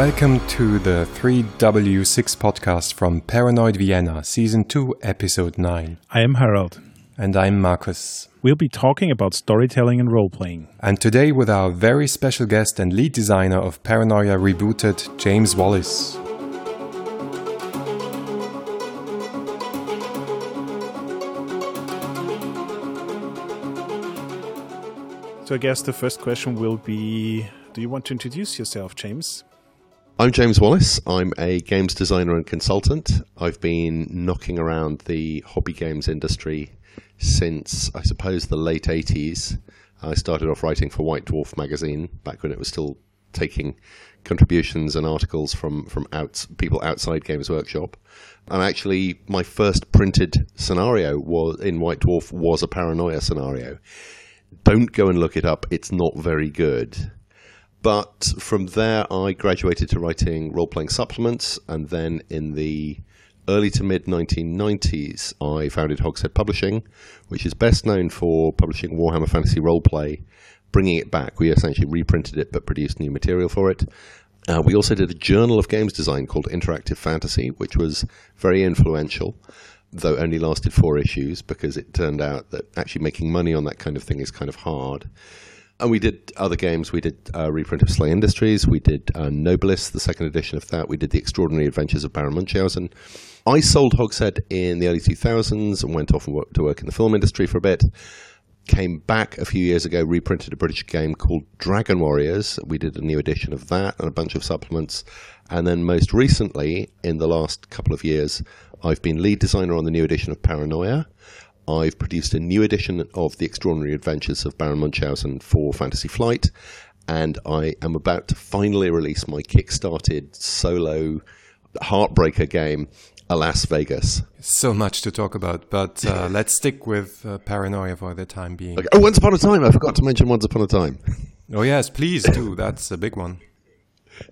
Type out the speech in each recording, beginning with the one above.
Welcome to the 3W6 podcast from Paranoid Vienna, Season 2, Episode 9. I am Harold. And I'm Markus. We'll be talking about storytelling and role playing. And today with our very special guest and lead designer of Paranoia Rebooted, James Wallis. So I guess the first question will be Do you want to introduce yourself, James? I'm James Wallis. I'm a games designer and consultant. I've been knocking around the hobby games industry since, I suppose, the late 80s. I started off writing for White Dwarf magazine back when it was still taking contributions and articles from from out, people outside Games Workshop. And actually, my first printed scenario was in White Dwarf was a paranoia scenario don't go and look it up. It's not very good. But from there, I graduated to writing role playing supplements, and then in the early to mid 1990s, I founded Hogshead Publishing, which is best known for publishing Warhammer Fantasy Roleplay, bringing it back. We essentially reprinted it but produced new material for it. Uh, we also did a journal of games design called Interactive Fantasy, which was very influential though only lasted four issues because it turned out that actually making money on that kind of thing is kind of hard. And we did other games. We did a uh, reprint of SLA Industries. We did uh, Nobilis, the second edition of that. We did The Extraordinary Adventures of Baron Munchausen. I sold Hogshead in the early 2000s and went off and to work in the film industry for a bit. Came back a few years ago, reprinted a British game called Dragon Warriors. We did a new edition of that and a bunch of supplements. And then most recently, in the last couple of years, I've been lead designer on the new edition of Paranoia. I've produced a new edition of The Extraordinary Adventures of Baron Munchausen for Fantasy Flight, and I am about to finally release my kickstarted solo heartbreaker game, Alas Vegas. So much to talk about, but uh, let's stick with uh, Paranoia for the time being. Okay. Oh, Once Upon a Time! I forgot to mention Once Upon a Time. Oh, yes, please do. That's a big one.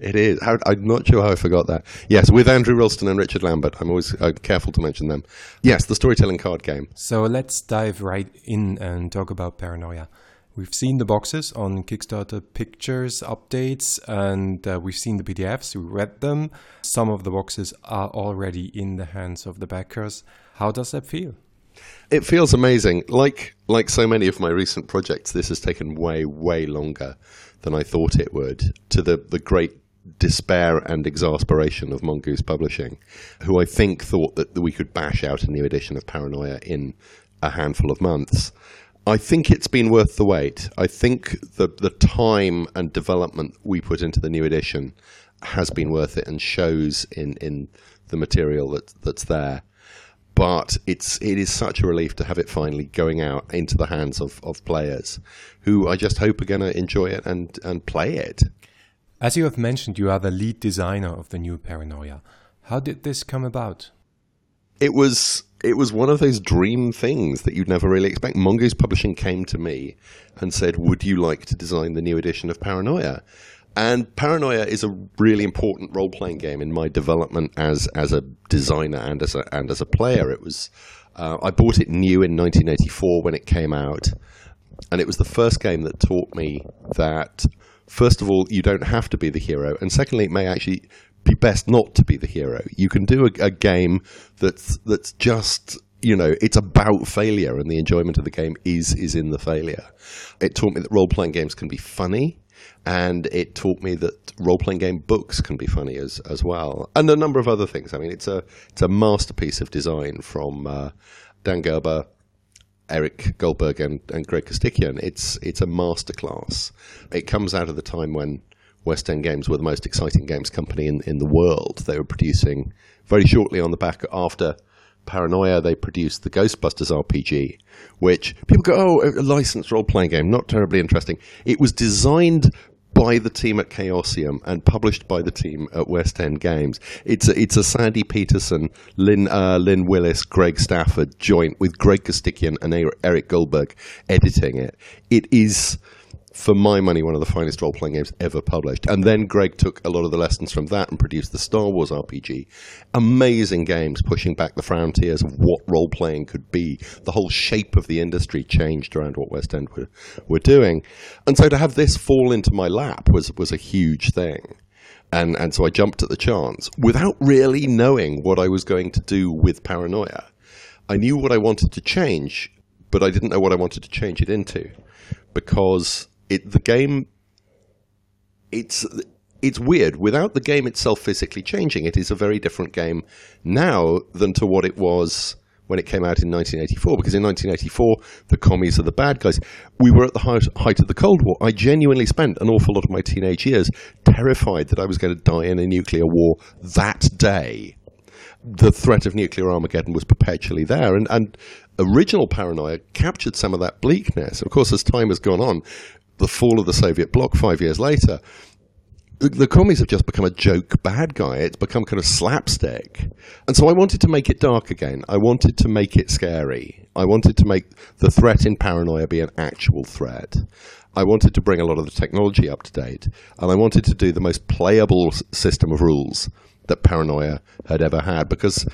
It is. How, I'm not sure how I forgot that. Yes, with Andrew Rilstone and Richard Lambert. I'm always uh, careful to mention them. Yes, the storytelling card game. So let's dive right in and talk about Paranoia. We've seen the boxes on Kickstarter pictures, updates, and uh, we've seen the PDFs. We read them. Some of the boxes are already in the hands of the backers. How does that feel? It feels amazing. Like like so many of my recent projects, this has taken way way longer than I thought it would. To the the great despair and exasperation of Mongoose Publishing, who I think thought that we could bash out a new edition of Paranoia in a handful of months. I think it's been worth the wait. I think the the time and development we put into the new edition has been worth it and shows in, in the material that that's there. But it's it is such a relief to have it finally going out into the hands of, of players who I just hope are going to enjoy it and, and play it. As you have mentioned, you are the lead designer of the new Paranoia. How did this come about? It was it was one of those dream things that you'd never really expect. Mongoose Publishing came to me and said, "Would you like to design the new edition of Paranoia?" And Paranoia is a really important role playing game in my development as as a designer and as a and as a player. It was uh, I bought it new in 1984 when it came out, and it was the first game that taught me that first of all, you don't have to be the hero, and secondly, it may actually be best not to be the hero. You can do a, a game that's that's just you know it's about failure, and the enjoyment of the game is is in the failure. It taught me that role playing games can be funny. And it taught me that role playing game books can be funny as as well, and a number of other things. I mean, it's a it's a masterpiece of design from uh, Dan Gelber, Eric Goldberg and, and Greg Costikyan. It's it's a masterclass. It comes out of the time when West End Games were the most exciting games company in, in the world. They were producing very shortly on the back after Paranoia, they produced the Ghostbusters RPG, which people go, oh, a licensed role playing game, not terribly interesting. It was designed by the team at Chaosium and published by the team at West End Games. It's a, it's a Sandy Petersen, Lynn, uh, Lynn Willis, Greg Stafford joint with Greg Costikyan and Eric Goldberg editing it. It is for my money, one of the finest role playing games ever published. And then Greg took a lot of the lessons from that and produced the Star Wars RPG. Amazing games pushing back the frontiers of what role playing could be. The whole shape of the industry changed around what West End were, were doing. And so to have this fall into my lap was, was a huge thing. And, and so I jumped at the chance without really knowing what I was going to do with paranoia. I knew what I wanted to change, but I didn't know what I wanted to change it into because it, the game it's it's weird. Without the game itself physically changing, it is a very different game now than to what it was when it came out in 1984. Because in 1984, the commies are the bad guys. We were at the height, height of the Cold War. I genuinely spent an awful lot of my teenage years terrified that I was going to die in a nuclear war that day. The threat of nuclear Armageddon was perpetually there, and, and original paranoia captured some of that bleakness. Of course, as time has gone on, the fall of the Soviet bloc five years later, the, the commies have just become a joke bad guy. It's become kind of slapstick. And so I wanted to make it dark again. I wanted to make it scary. I wanted to make the threat in paranoia be an actual threat. I wanted to bring a lot of the technology up to date. And I wanted to do the most playable system of rules that paranoia had ever had because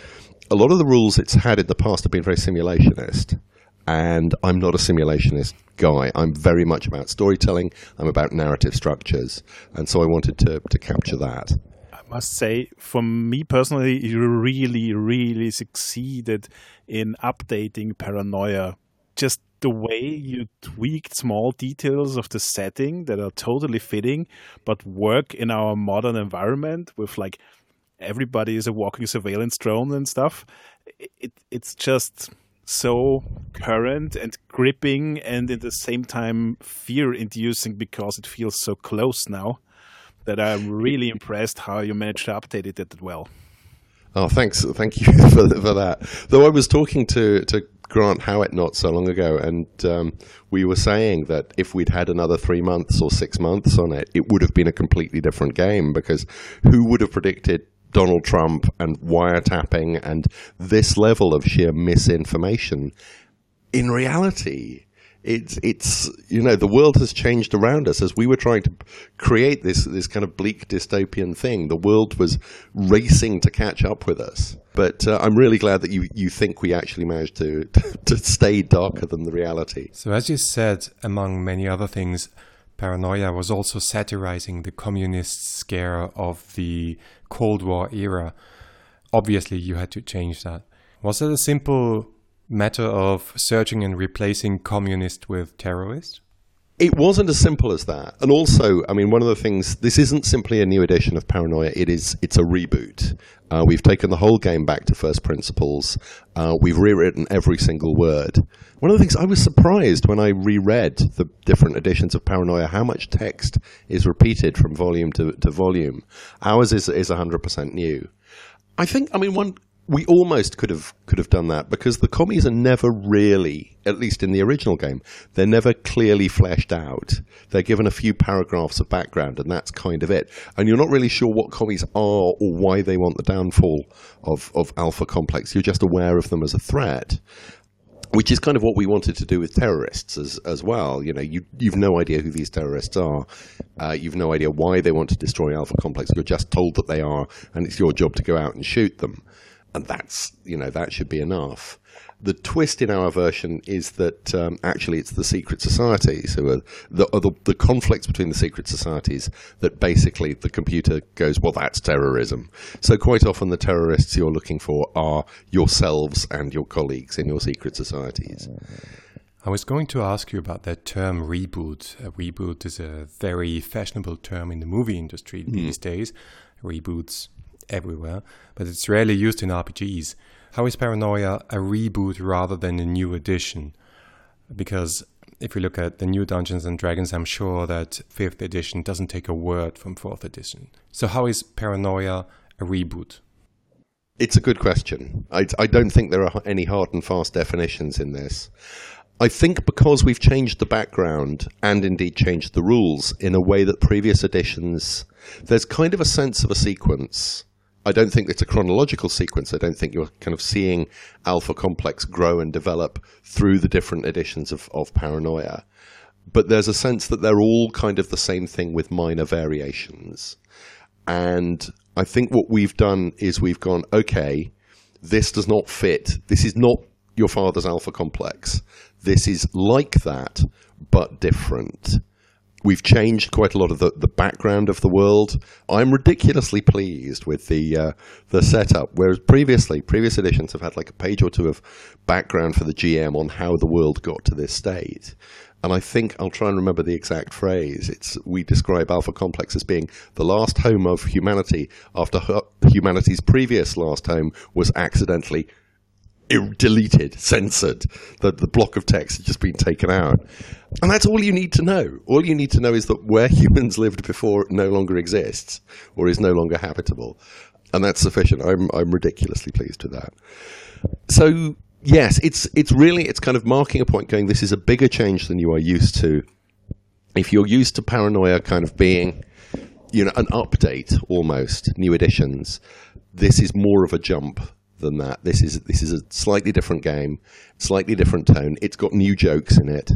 a lot of the rules it's had in the past have been very simulationist and I'm not a simulationist guy. I'm very much about storytelling. I'm about narrative structures, and so I wanted to to capture that. I must say, for me personally, you really, really succeeded in updating paranoia. Just the way you tweaked small details of the setting that are totally fitting, but work in our modern environment with like everybody is a walking surveillance drone and stuff. It, it's just so current and gripping and at the same time fear inducing because it feels so close now that I'm really impressed how you managed to update it that well. Oh, thanks. Thank you for, for that. Though I was talking to, to Grant Howitt not so long ago, and um, we were saying that if we'd had another three months or six months on it, it would have been a completely different game because who would have predicted Donald Trump and wiretapping and this level of sheer misinformation. In reality, it's it's you know the world has changed around us as we were trying to create this this kind of bleak dystopian thing. The world was racing to catch up with us. But uh, I'm really glad that you you think we actually managed to to stay darker than the reality. So as you said, among many other things, Paranoia was also satirizing the communist scare of the Cold War era. Obviously, you had to change that. Was it a simple matter of searching and replacing communist with terrorist? It wasn't as simple as that. And also, I mean, one of the things, this isn't simply a new edition of Paranoia, it is, it's a reboot. Uh, we've taken the whole game back to first principles. Uh, we've rewritten every single word. One of the things I was surprised when I reread the different editions of Paranoia, how much text is repeated from volume to, to volume. Ours is, is 100% new. I think, I mean, one we almost could have could have done that because the commies are never really, at least in the original game, they're never clearly fleshed out. They're given a few paragraphs of background, and that's kind of it. And you're not really sure what commies are or why they want the downfall of of Alpha Complex. You're just aware of them as a threat. Which is kind of what we wanted to do with terrorists as as well. You know, you you've no idea who these terrorists are. Uh, you've no idea why they want to destroy Alpha Complex. You're just told that they are, and it's your job to go out and shoot them and that's you know that should be enough. The twist in our version is that um, actually it's the secret societies who are the, are the, the conflicts between the secret societies that basically the computer goes, well, that's terrorism. So quite often the terrorists you're looking for are yourselves and your colleagues in your secret societies. I was going to ask you about that term reboot. A reboot is a very fashionable term in the movie industry mm. these days. Reboots everywhere, but it's rarely used in RPGs. How is Paranoia a reboot rather than a new edition? Because if you look at the new Dungeons and Dragons, I'm sure that 5th edition doesn't take a word from 4th edition. So, how is Paranoia a reboot? It's a good question. I, I don't think there are any hard and fast definitions in this. I think because we've changed the background and indeed changed the rules in a way that previous editions, there's kind of a sense of a sequence I don't think it's a chronological sequence. I don't think you're kind of seeing Alpha Complex grow and develop through the different editions of, of Paranoia. But there's a sense that they're all kind of the same thing with minor variations. And I think what we've done is we've gone, okay, this does not fit. This is not your father's Alpha Complex. This is like that, but different We've changed quite a lot of the, the background of the world. I'm ridiculously pleased with the uh, the setup. Whereas previously, previous editions have had like a page or two of background for the GM on how the world got to this state. And I think I'll try and remember the exact phrase. It's we describe Alpha Complex as being the last home of humanity after humanity's previous last home was accidentally Er-, deleted, censored. The, the block of text has just been taken out. And that's all you need to know. All you need to know is that where humans lived before no longer exists or is no longer habitable. And that's sufficient. I'm, I'm ridiculously pleased with that. So, yes, it's, it's really, it's kind of marking a point going, this is a bigger change than you are used to. If you're used to paranoia kind of being, you know, an update almost, new editions, this is more of a jump than that. This is this is a slightly different game, slightly different tone. It's got new jokes in it,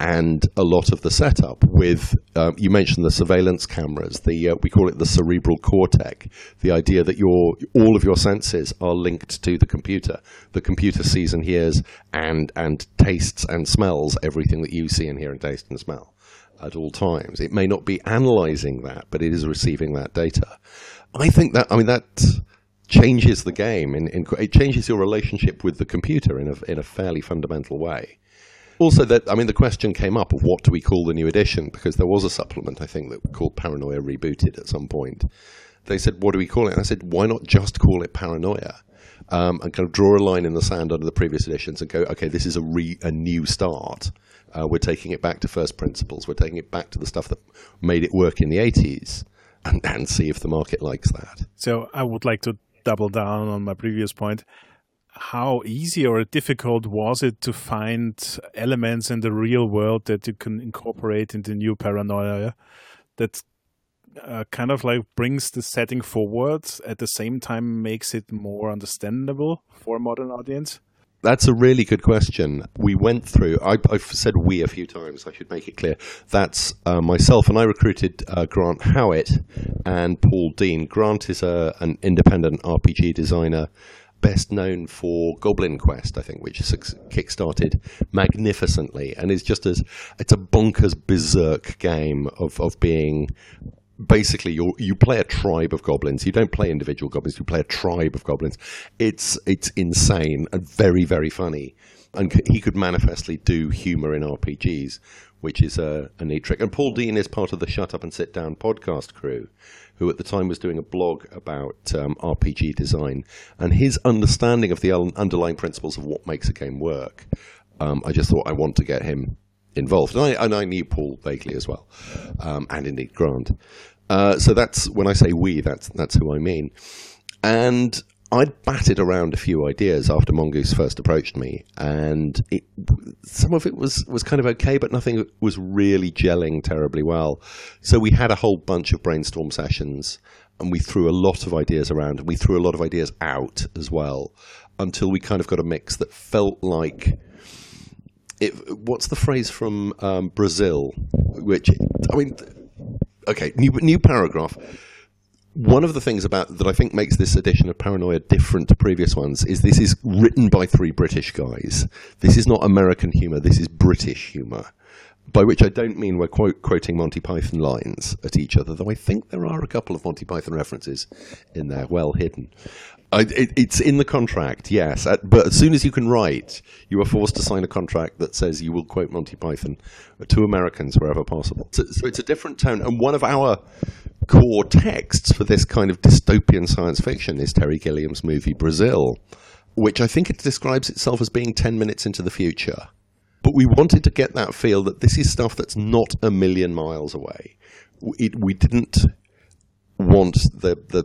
and a lot of the setup. With um, you mentioned the surveillance cameras, the uh, we call it the Cerebral Coretech. The idea that your all of your senses are linked to the computer. The computer sees and hears and and tastes and smells everything that you see and hear and taste and smell at all times. It may not be analyzing that, but it is receiving that data. I think that I mean that changes the game and, it changes your relationship with the computer in a, in a fairly fundamental way. Also, that I mean, the question came up of what do we call the new edition because there was a supplement I think that called Paranoia Rebooted at some point. They said, "What do we call it?" And I said, "Why not just call it Paranoia?" Um, and kind of draw a line in the sand under the previous editions and go, "Okay, this is a re a new start. Uh, we're taking it back to first principles. We're taking it back to the stuff that made it work in the '80s." And, and see if the market likes that. So I would like to double down on my previous point. How easy or difficult was it to find elements in the real world that you can incorporate into new paranoia that uh, kind of like brings the setting forward at the same time makes it more understandable for a modern audience? That's a really good question. We went through, I, have said we a few times, I should make it clear. That's uh, myself, and I recruited uh, Grant Howitt and Paul Dean. Grant is a, an independent RPG designer, best known for Goblin Quest, I think, which kickstarted magnificently and is just as, it's a bonkers, berserk game of, of being basically you you play a tribe of goblins. You don't play individual goblins. You play a tribe of goblins. It's it's insane and very very funny. And he could manifestly do humor in RPGs, which is a, a neat trick. And Paul Dean is part of the Shut Up and Sit Down podcast crew, who at the time was doing a blog about um, RPG design and his understanding of the underlying principles of what makes a game work. Um, I just thought I want to get him involved, and I, and I knew Paul vaguely as well, um, and indeed Grant. Uh, so that's when I say we, that's that's who I mean. And I'd batted around a few ideas after Mongoose first approached me, and it, some of it was, was kind of okay, but nothing was really gelling terribly well. So we had a whole bunch of brainstorm sessions, and we threw a lot of ideas around, and we threw a lot of ideas out as well, until we kind of got a mix that felt like. It, what's the phrase from um, Brazil? Which I mean, okay, new new paragraph. One of the things about that I think makes this edition of Paranoia different to previous ones is this is written by three British guys. This is not American humor. This is British humor. By which I don't mean we're quote, quoting Monty Python lines at each other, though I think there are a couple of Monty Python references in there, well hidden. I, it, it's in the contract, yes. Uh, but as soon as you can write, you are forced to sign a contract that says you will quote Monty Python to Americans wherever possible. So, so it's a different tone. And one of our core texts for this kind of dystopian science fiction is Terry Gilliam's movie Brazil, which I think it describes itself as being 10 minutes into the future. But we wanted to get that feel that this is stuff that's not a million miles away. It, we didn't want the, the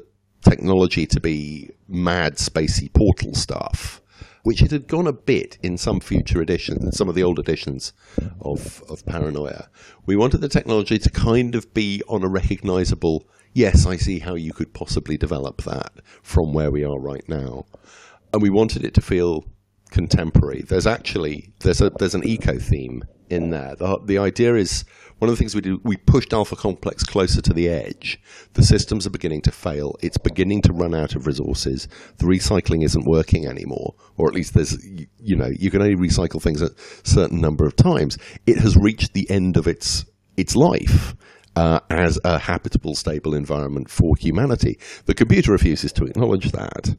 technology to be mad, spacey portal stuff, which it had gone a bit in some future editions, some of the old editions of, of Paranoia. We wanted the technology to kind of be on a recognizable, yes, I see how you could possibly develop that from where we are right now. And we wanted it to feel contemporary. There's actually there's a there's an eco theme in there. The, the idea is one of the things we do, we pushed Alpha Complex closer to the edge. The systems are beginning to fail. It's beginning to run out of resources. The recycling isn't working anymore, or at least there's, you know, you can only recycle things a certain number of times. It has reached the end of its its life. Uh, as a habitable, stable environment for humanity. The computer refuses to acknowledge that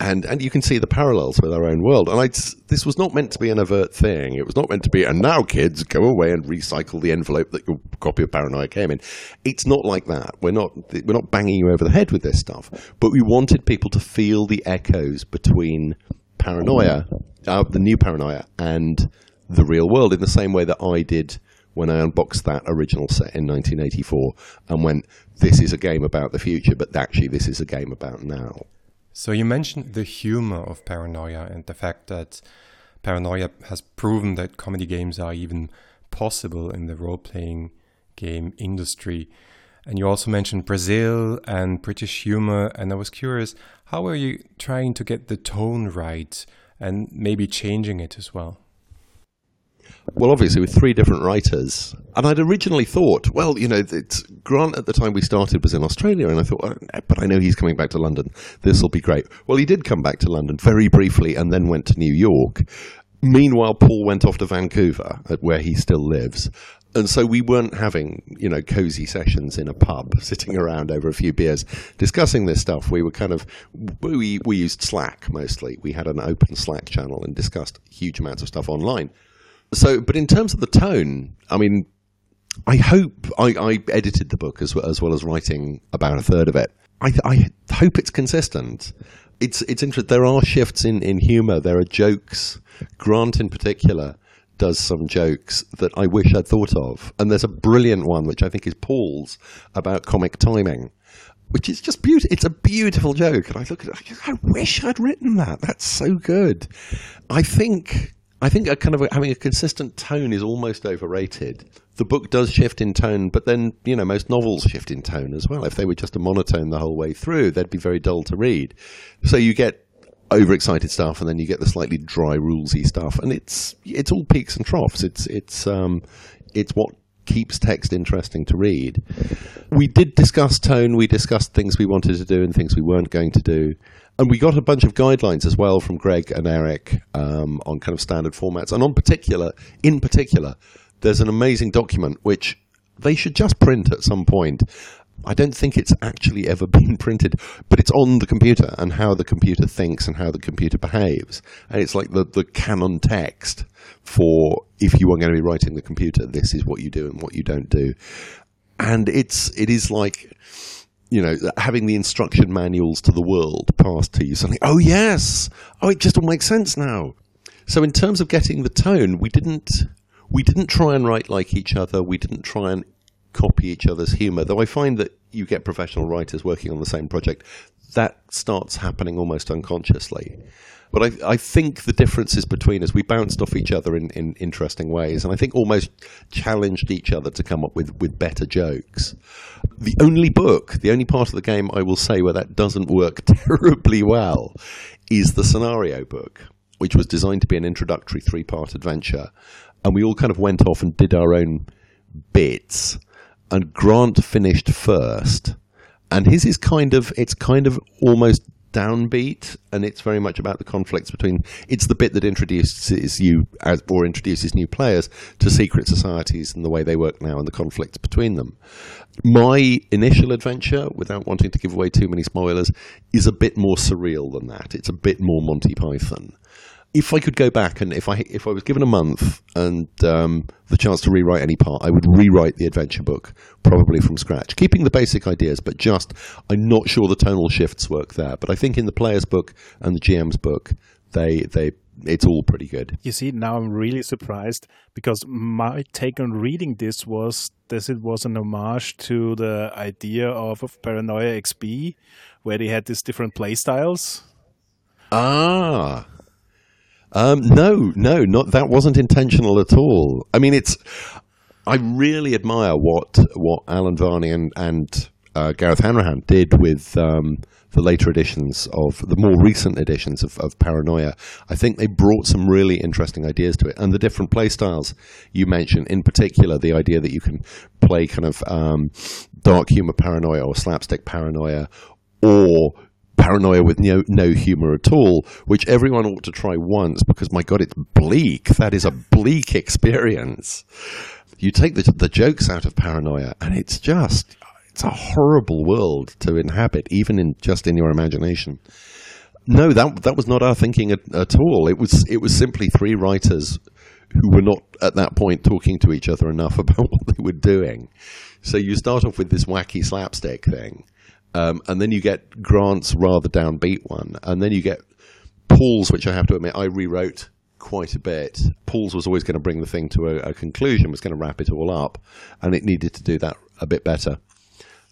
and and you can see the parallels with our own world. And I, this was not meant to be an overt thing. It was not meant to be. And now, kids, go away and recycle the envelope that your copy of Paranoia came in. It's not like that. We're not we're not banging you over the head with this stuff. But we wanted people to feel the echoes between Paranoia, uh, the new Paranoia, and the real world in the same way that I did when I unboxed that original set in 1984 and went, "This is a game about the future, but actually, this is a game about now." So you mentioned the humor of paranoia and the fact that paranoia has proven that comedy games are even possible in the role-playing game industry. And you also mentioned Brazil and British humor, and I was curious, how are you trying to get the tone right and maybe changing it as well? Well, obviously, with three different writers. And I'd originally thought, well, you know, Grant at the time we started was in Australia, and I thought, oh, but I know he's coming back to London. This will be great. Well, he did come back to London very briefly and then went to New York. Meanwhile, Paul went off to Vancouver, where he still lives. And so we weren't having, you know, cozy sessions in a pub, sitting around over a few beers, discussing this stuff. We were kind of, we, we used Slack mostly. We had an open Slack channel and discussed huge amounts of stuff online. So, but in terms of the tone, I mean, I hope I, I edited the book as well, as well as writing about a third of it. I, I hope it's consistent. It's it's interesting. There are shifts in in humor. There are jokes. Grant, in particular, does some jokes that I wish I'd thought of. And there's a brilliant one which I think is Paul's about comic timing, which is just beautiful. It's a beautiful joke, and I look at it. I wish I'd written that. That's so good. I think I think a kind of a, having a consistent tone is almost overrated. The book does shift in tone, but then you know most novels shift in tone as well. If they were just a monotone the whole way through, they'd be very dull to read. So you get overexcited stuff, and then you get the slightly dry, rulesy stuff, and it's it's all peaks and troughs. It's it's um, it's what keeps text interesting to read. We did discuss tone. We discussed things we wanted to do and things we weren't going to do and we got a bunch of guidelines as well from Greg and Eric um, on kind of standard formats, and on particular, in particular, there's an amazing document which they should just print at some point. I don't think it's actually ever been printed, but it's on the computer and how the computer thinks and how the computer behaves. And it's like the, the canon text for if you are going to be writing the computer, this is what you do and what you don't do. And it's it is like you know, having the instruction manuals to the world passed to you suddenly, oh yes, oh it just all makes sense now. So in terms of getting the tone, we didn't we didn't try and write like each other. We didn't try and copy each other's humor. Though I find that you get professional writers working on the same project, that starts happening almost unconsciously. But I, I think the differences between us, we bounced off each other in, in interesting ways, and I think almost challenged each other to come up with, with better jokes. The only book, the only part of the game I will say where that doesn't work terribly well is the scenario book, which was designed to be an introductory three part adventure. And we all kind of went off and did our own bits. And Grant finished first. And his is kind of, it's kind of almost downbeat, and it's very much about the conflicts between. It's the bit that introduces you as, or introduces new players to secret societies and the way they work now, and the conflicts between them. My initial adventure, without wanting to give away too many spoilers, is a bit more surreal than that. It's a bit more Monty Python if I could go back and if I if I was given a month and um, the chance to rewrite any part, I would rewrite the adventure book probably from scratch, keeping the basic ideas, but just I'm not sure the tonal shifts work there. But I think in the player's book and the GM's book, they they it's all pretty good. You see, now I'm really surprised because my take on reading this was that it was an homage to the idea of, of Paranoia XP, where they had these different play styles. Ah, um, no, no, not that wasn't intentional at all. I mean, it's. I really admire what what Allen Varney and, and uh, Gareth Hanrahan did with um, the later editions of the more recent editions of, of, Paranoia. I think they brought some really interesting ideas to it, and the different play styles you mentioned, in particular, the idea that you can play kind of um, dark humor paranoia or slapstick paranoia, or paranoia with no, no humor at all, which everyone ought to try once because, my God, it's bleak. That is a bleak experience. You take the the jokes out of Paranoia, and it's just it's a horrible world to inhabit, even in just in your imagination. No, that that was not our thinking at, at all. It was it was simply three writers who were not at that point talking to each other enough about what they were doing. So you start off with this wacky slapstick thing, um, and then you get Grant's rather downbeat one, and then you get Paul's, which I have to admit I rewrote quite a bit. Paul's was always going to bring the thing to a, a conclusion, was going to wrap it all up, and it needed to do that a bit better.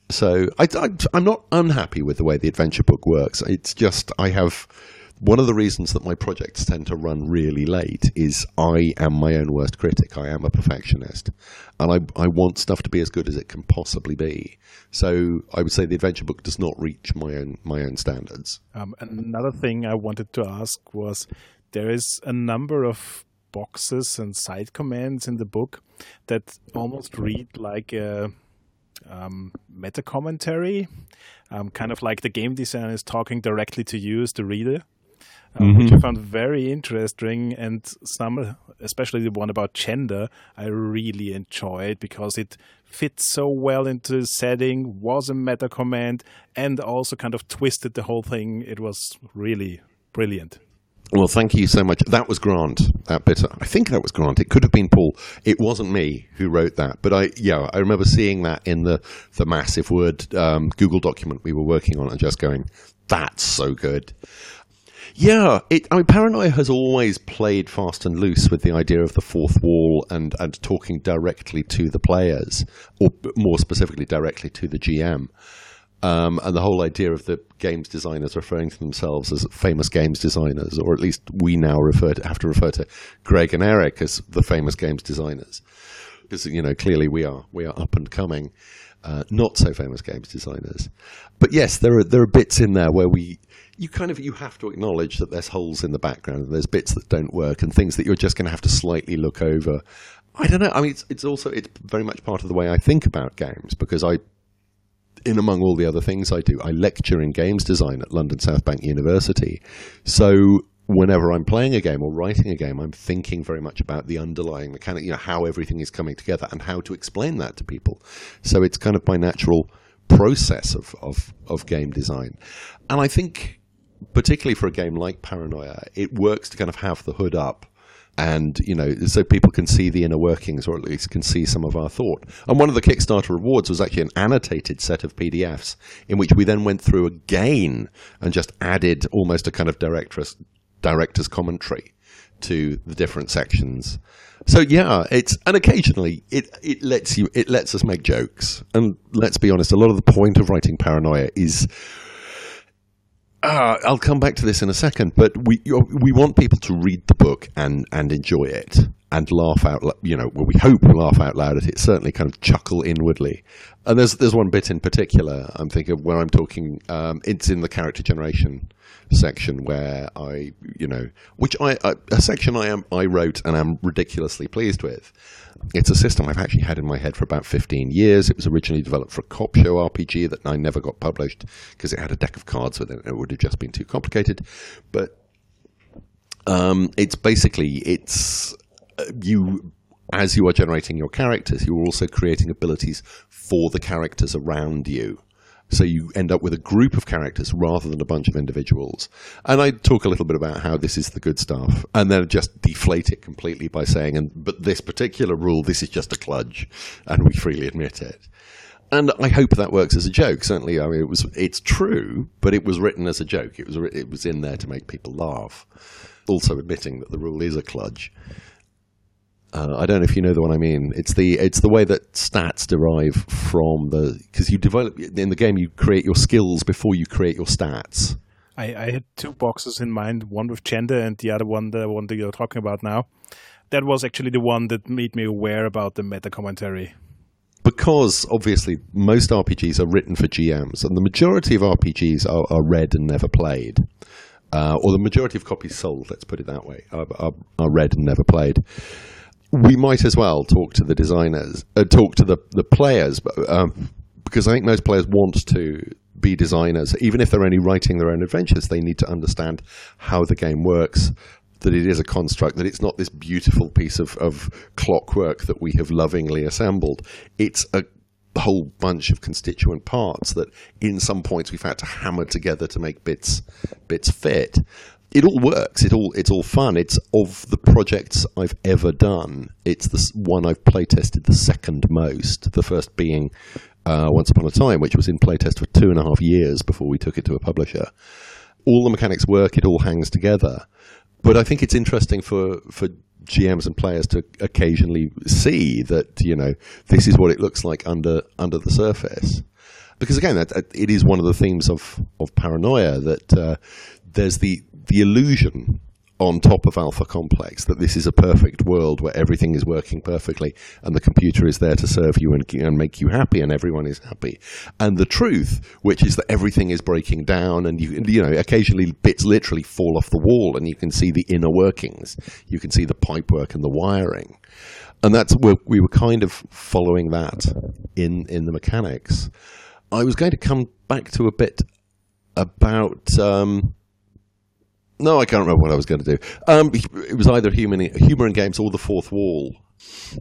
So I, am not unhappy with the way the adventure book works. It's just I have one of the reasons that my projects tend to run really late is I am my own worst critic. I am a perfectionist, and I I want stuff to be as good as it can possibly be. So I would say the adventure book does not reach my own my own standards. Um, another thing I wanted to ask was there is a number of boxes and side commands in the book that almost read like a um, meta commentary, um, kind of like the game designer is talking directly to you as the reader. Mm-hmm. Which I found very interesting, and some, especially the one about gender, I really enjoyed because it fits so well into the setting, was a meta command, and also kind of twisted the whole thing. It was really brilliant. Well, thank you so much. That was Grant. That bit. I think that was Grant. It could have been Paul. It wasn't me who wrote that, but I, yeah, I remember seeing that in the the massive Word um, Google document we were working on, and just going, "That's so good." Yeah, it, I mean, Paranoia has always played fast and loose with the idea of the fourth wall and, and talking directly to the players, or more specifically, directly to the GM. Um, and the whole idea of the games designers referring to themselves as famous games designers, or at least we now refer to, have to refer to Greg and Eric as the famous games designers, because you know clearly we are we are up and coming, uh, not so famous games designers. But yes, there are there are bits in there where we you kind of you have to acknowledge that there's holes in the background and there's bits that don't work and things that you're just going to have to slightly look over. I don't know. I mean, it's it's also it's very much part of the way I think about games because I in among all the other things I do, I lecture in games design at London South Bank University. So whenever I'm playing a game or writing a game, I'm thinking very much about the underlying mechanic, you know, how everything is coming together and how to explain that to people. So it's kind of my natural process of, of, of game design. And I think, particularly for a game like Paranoia, it works to kind of have the hood up and you know so people can see the inner workings or at least can see some of our thought and one of the kickstarter rewards was actually an annotated set of pdfs in which we then went through again and just added almost a kind of director's director's commentary to the different sections. So yeah it's and occasionally it it lets you it lets us make jokes. And let's be honest a lot of the point of writing paranoia is uh, I'll come back to this in a second, but we we want people to read the book and, and enjoy it and laugh out. You know, well, we hope we laugh out loud at it. Certainly, kind of chuckle inwardly. And there's there's one bit in particular I'm thinking of where I'm talking. Um, it's in the character generation section where I, you know, which I, I a section I am I wrote and am ridiculously pleased with. It's a system I've actually had in my head for about 15 years. It was originally developed for a cop show RPG that I never got published because it had a deck of cards with it. It would have just been too complicated. But um, it's basically it's Uh, you as you are generating your characters, you are also creating abilities for the characters around you. So you end up with a group of characters rather than a bunch of individuals. And I talk a little bit about how this is the good stuff, and then just deflate it completely by saying, "And but this particular rule, this is just a kludge," and we freely admit it. And I hope that works as a joke. Certainly, I mean, it was it's true, but it was written as a joke. It was it was in there to make people laugh. Also admitting that the rule is a kludge. Uh, I don't know if you know the one I mean. It's the it's the way that stats derive from the because you develop in the game you create your skills before you create your stats. I, I had two boxes in mind, one with gender and the other one, the one that you're talking about now. That was actually the one that made me aware about the meta commentary. Because obviously most RPGs are written for GMs, and the majority of RPGs are, are read and never played. Uh, or the majority of copies sold, let's put it that way, are, are, are read and never played we might as well talk to the designers, uh, talk to the the players, um, because I think most players want to be designers, even if they're only writing their own adventures. They need to understand how the game works, that it is a construct, that it's not this beautiful piece of, of clockwork that we have lovingly assembled. It's a whole bunch of constituent parts that in some points we've had to hammer together to make bits bits fit. It all works. It all it's all fun. It's of the projects I've ever done. It's the one I've playtested the second most. The first being uh, Once Upon a Time, which was in playtest for two and a half years before we took it to a publisher. All the mechanics work. It all hangs together. But I think it's interesting for for GMs and players to occasionally see that you know this is what it looks like under under the surface. Because again, that, it is one of the themes of of paranoia that uh, there's the the illusion on top of Alpha Complex that this is a perfect world where everything is working perfectly and the computer is there to serve you and, and make you happy and everyone is happy. And the truth, which is that everything is breaking down and you, you know, occasionally bits literally fall off the wall and you can see the inner workings. You can see the pipework and the wiring. And that's where we were kind of following that in, in the mechanics. I was going to come back to a bit about, um, no, I can't remember what I was going to do. Um, it was either human, humor and games or the fourth wall,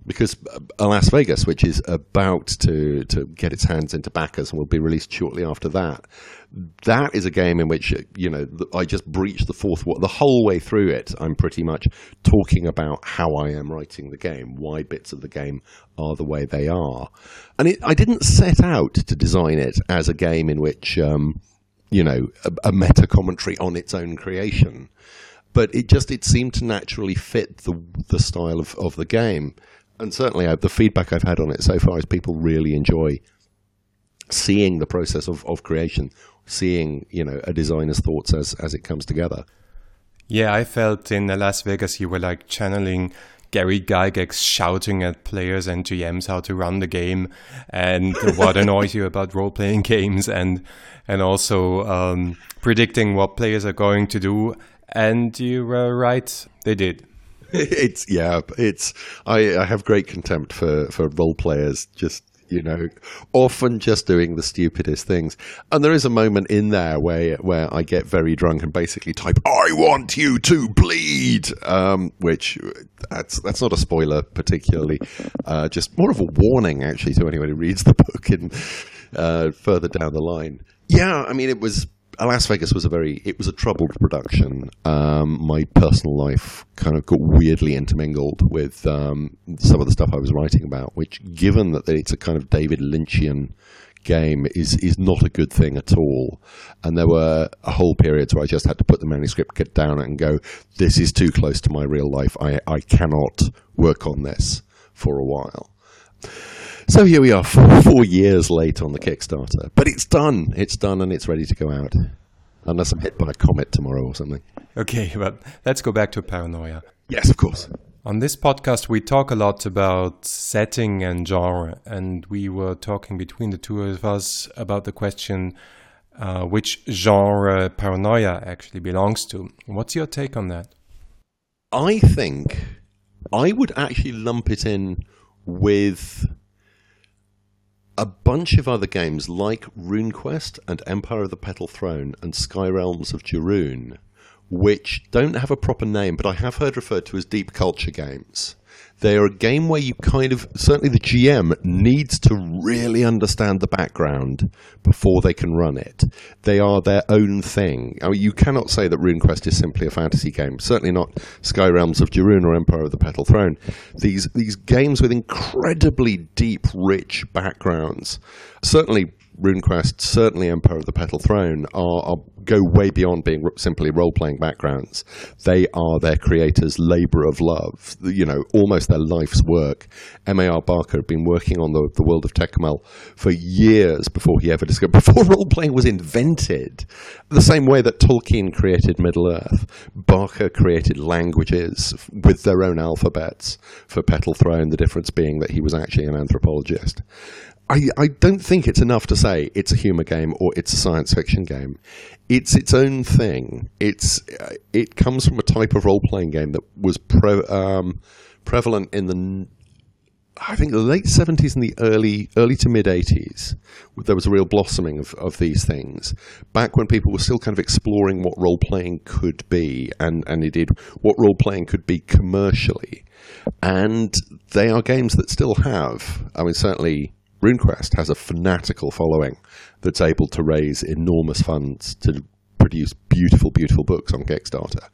because uh, Alas Vegas, which is about to to get its hands into backers and will be released shortly after that, that is a game in which you know I just breached the fourth wall the whole way through it. I'm pretty much talking about how I am writing the game, why bits of the game are the way they are, and it, I didn't set out to design it as a game in which. Um, you know, a, a meta commentary on its own creation. But it just it seemed to naturally fit the the style of, of the game, and certainly uh, the feedback I've had on it so far is people really enjoy seeing the process of, of creation, seeing you know a designer's thoughts as as it comes together. Yeah, I felt in Alas Vegas you were like channeling Gary Gygax shouting at players and GMs how to run the game and what annoys you about role playing games and and also um, predicting what players are going to do. And you were right, they did. It's yeah, it's I, I have great contempt for for role players just you know, often just doing the stupidest things. And there is a moment in there where where I get very drunk and basically type "I want you to bleed," um, which that's that's not a spoiler particularly, uh, just more of a warning actually to anyone who reads the book and uh, further down the line. Yeah, I mean it was Alas Vegas was a very it was a troubled production. Um, my personal life kind of got weirdly intermingled with um, some of the stuff I was writing about, which, given that it's a kind of David Lynchian game, is is not a good thing at all. And there were a whole periods where I just had to put the manuscript down and go, "This is too close to my real life. I I cannot work on this for a while." So here we are, four, four years late on the Kickstarter, but it's done. It's done, and it's ready to go out. Unless I'm hit by a comet tomorrow or something. Okay, but let's go back to paranoia. Yes, of course. On this podcast, we talk a lot about setting and genre, and we were talking between the two of us about the question uh, which genre paranoia actually belongs to. What's your take on that? I think I would actually lump it in with a bunch of other games like RuneQuest and Empire of the Petal Throne and Sky Realms of Jorune, which don't have a proper name, but I have heard referred to as deep culture games. They are a game where you kind of, certainly the GM needs to really understand the background before they can run it. They are their own thing. I mean, you cannot say that RuneQuest is simply a fantasy game. Certainly not Sky Realms of Jorune or Empire of the Petal Throne. These, these games with incredibly deep, rich backgrounds. Certainly RuneQuest, certainly Empire of the Petal Throne, are, are go way beyond being simply role playing backgrounds. They are their creators' labor of love, you know, almost their life's work. M.A.R. Barker had been working on the, the world of Tekumel for years before he ever discovered, before role playing was invented. The same way that Tolkien created Middle Earth, Barker created languages with their own alphabets for Petal Throne, the difference being that he was actually an anthropologist. I, I don't think it's enough to say it's a humor game or it's a science fiction game. It's its own thing. It's uh, it comes from a type of role playing game that was pro, um, prevalent in the I think the late seventies and the early early to mid eighties, there was a real blossoming of, of these things. Back when people were still kind of exploring what role playing could be, and and indeed what role playing could be commercially, and they are games that still have. I mean, certainly RuneQuest has a fanatical following that's able to raise enormous funds to produce beautiful, beautiful books on Kickstarter.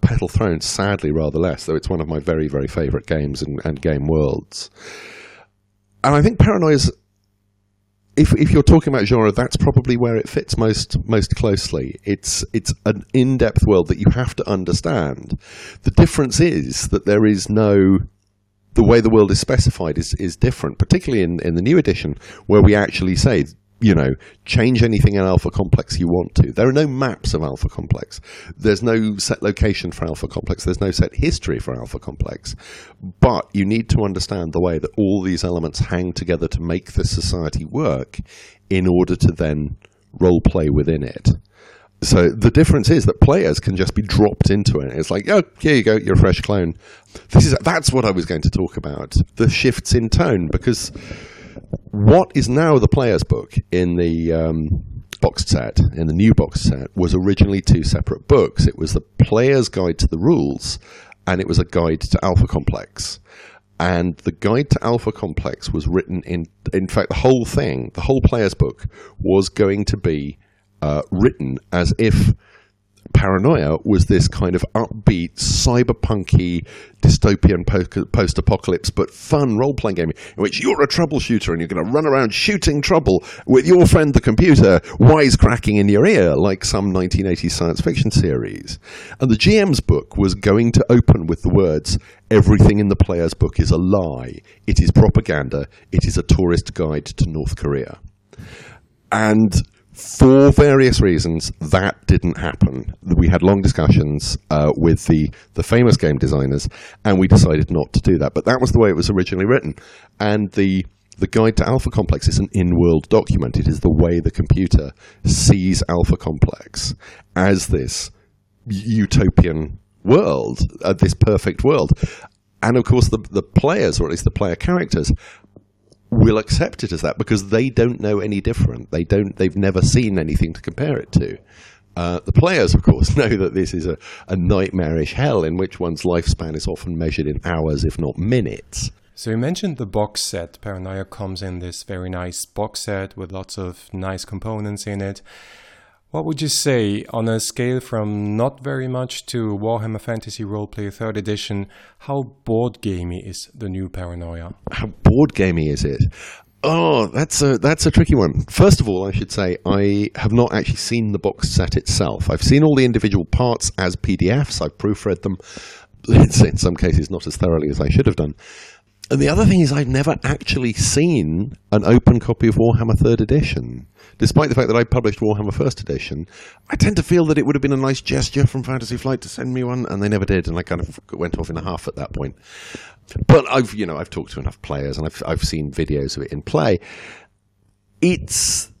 Petal Throne, sadly, rather less, though it's one of my very, very favourite games and, and game worlds. And I think Paranoia's if if you're talking about genre, that's probably where it fits most most closely. It's it's an in-depth world that you have to understand. The difference is that there is no the way the world is specified is is different, particularly in, in the new edition, where we actually say you know, change anything in alpha complex you want to. There are no maps of alpha complex. There's no set location for alpha complex. There's no set history for alpha complex. But you need to understand the way that all these elements hang together to make the society work in order to then role play within it. So the difference is that players can just be dropped into it. It's like, oh, here you go, you're a fresh clone. This is that's what I was going to talk about. The shifts in tone because what is now the player's book in the um, set, in the new box set, was originally two separate books. It was the player's guide to the rules, and it was a guide to Alpha Complex. And the guide to Alpha Complex was written in, in fact, the whole thing, the whole player's book, was going to be uh, written as if Paranoia was this kind of upbeat, cyberpunky, dystopian post apocalypse, but fun role playing game in which you're a troubleshooter and you're going to run around shooting trouble with your friend the computer, wisecracking in your ear like some 1980s science fiction series. And the GM's book was going to open with the words Everything in the player's book is a lie. It is propaganda. It is a tourist guide to North Korea. And for various reasons, that didn't happen. We had long discussions uh, with the, the famous game designers, and we decided not to do that. But that was the way it was originally written. And the the guide to Alpha Complex is an in-world document. It is the way the computer sees Alpha Complex as this utopian world, uh, this perfect world. And of course, the, the players, or at least the player characters, will accept it as that because they don't know any different. They don't. They've never seen anything to compare it to. Uh, the players, of course, know that this is a, a nightmarish hell in which one's lifespan is often measured in hours, if not minutes. So you mentioned the box set. Paranoia comes in this very nice box set with lots of nice components in it. What would you say on a scale from not very much to Warhammer Fantasy Roleplay 3rd Edition? How board gamey is the new Paranoia? How board gamey is it? Oh, that's a that's a tricky one. First of all, I should say I have not actually seen the box set itself. I've seen all the individual parts as PDFs. I've proofread them. Let's say in some cases, not as thoroughly as I should have done. And the other thing is, I've never actually seen an open copy of Warhammer Third Edition, despite the fact that I published Warhammer First Edition. I tend to feel that it would have been a nice gesture from Fantasy Flight to send me one, and they never did, and I kind of went off in a half at that point. But I've, you know, I've talked to enough players, and I've I've seen videos of it in play. It's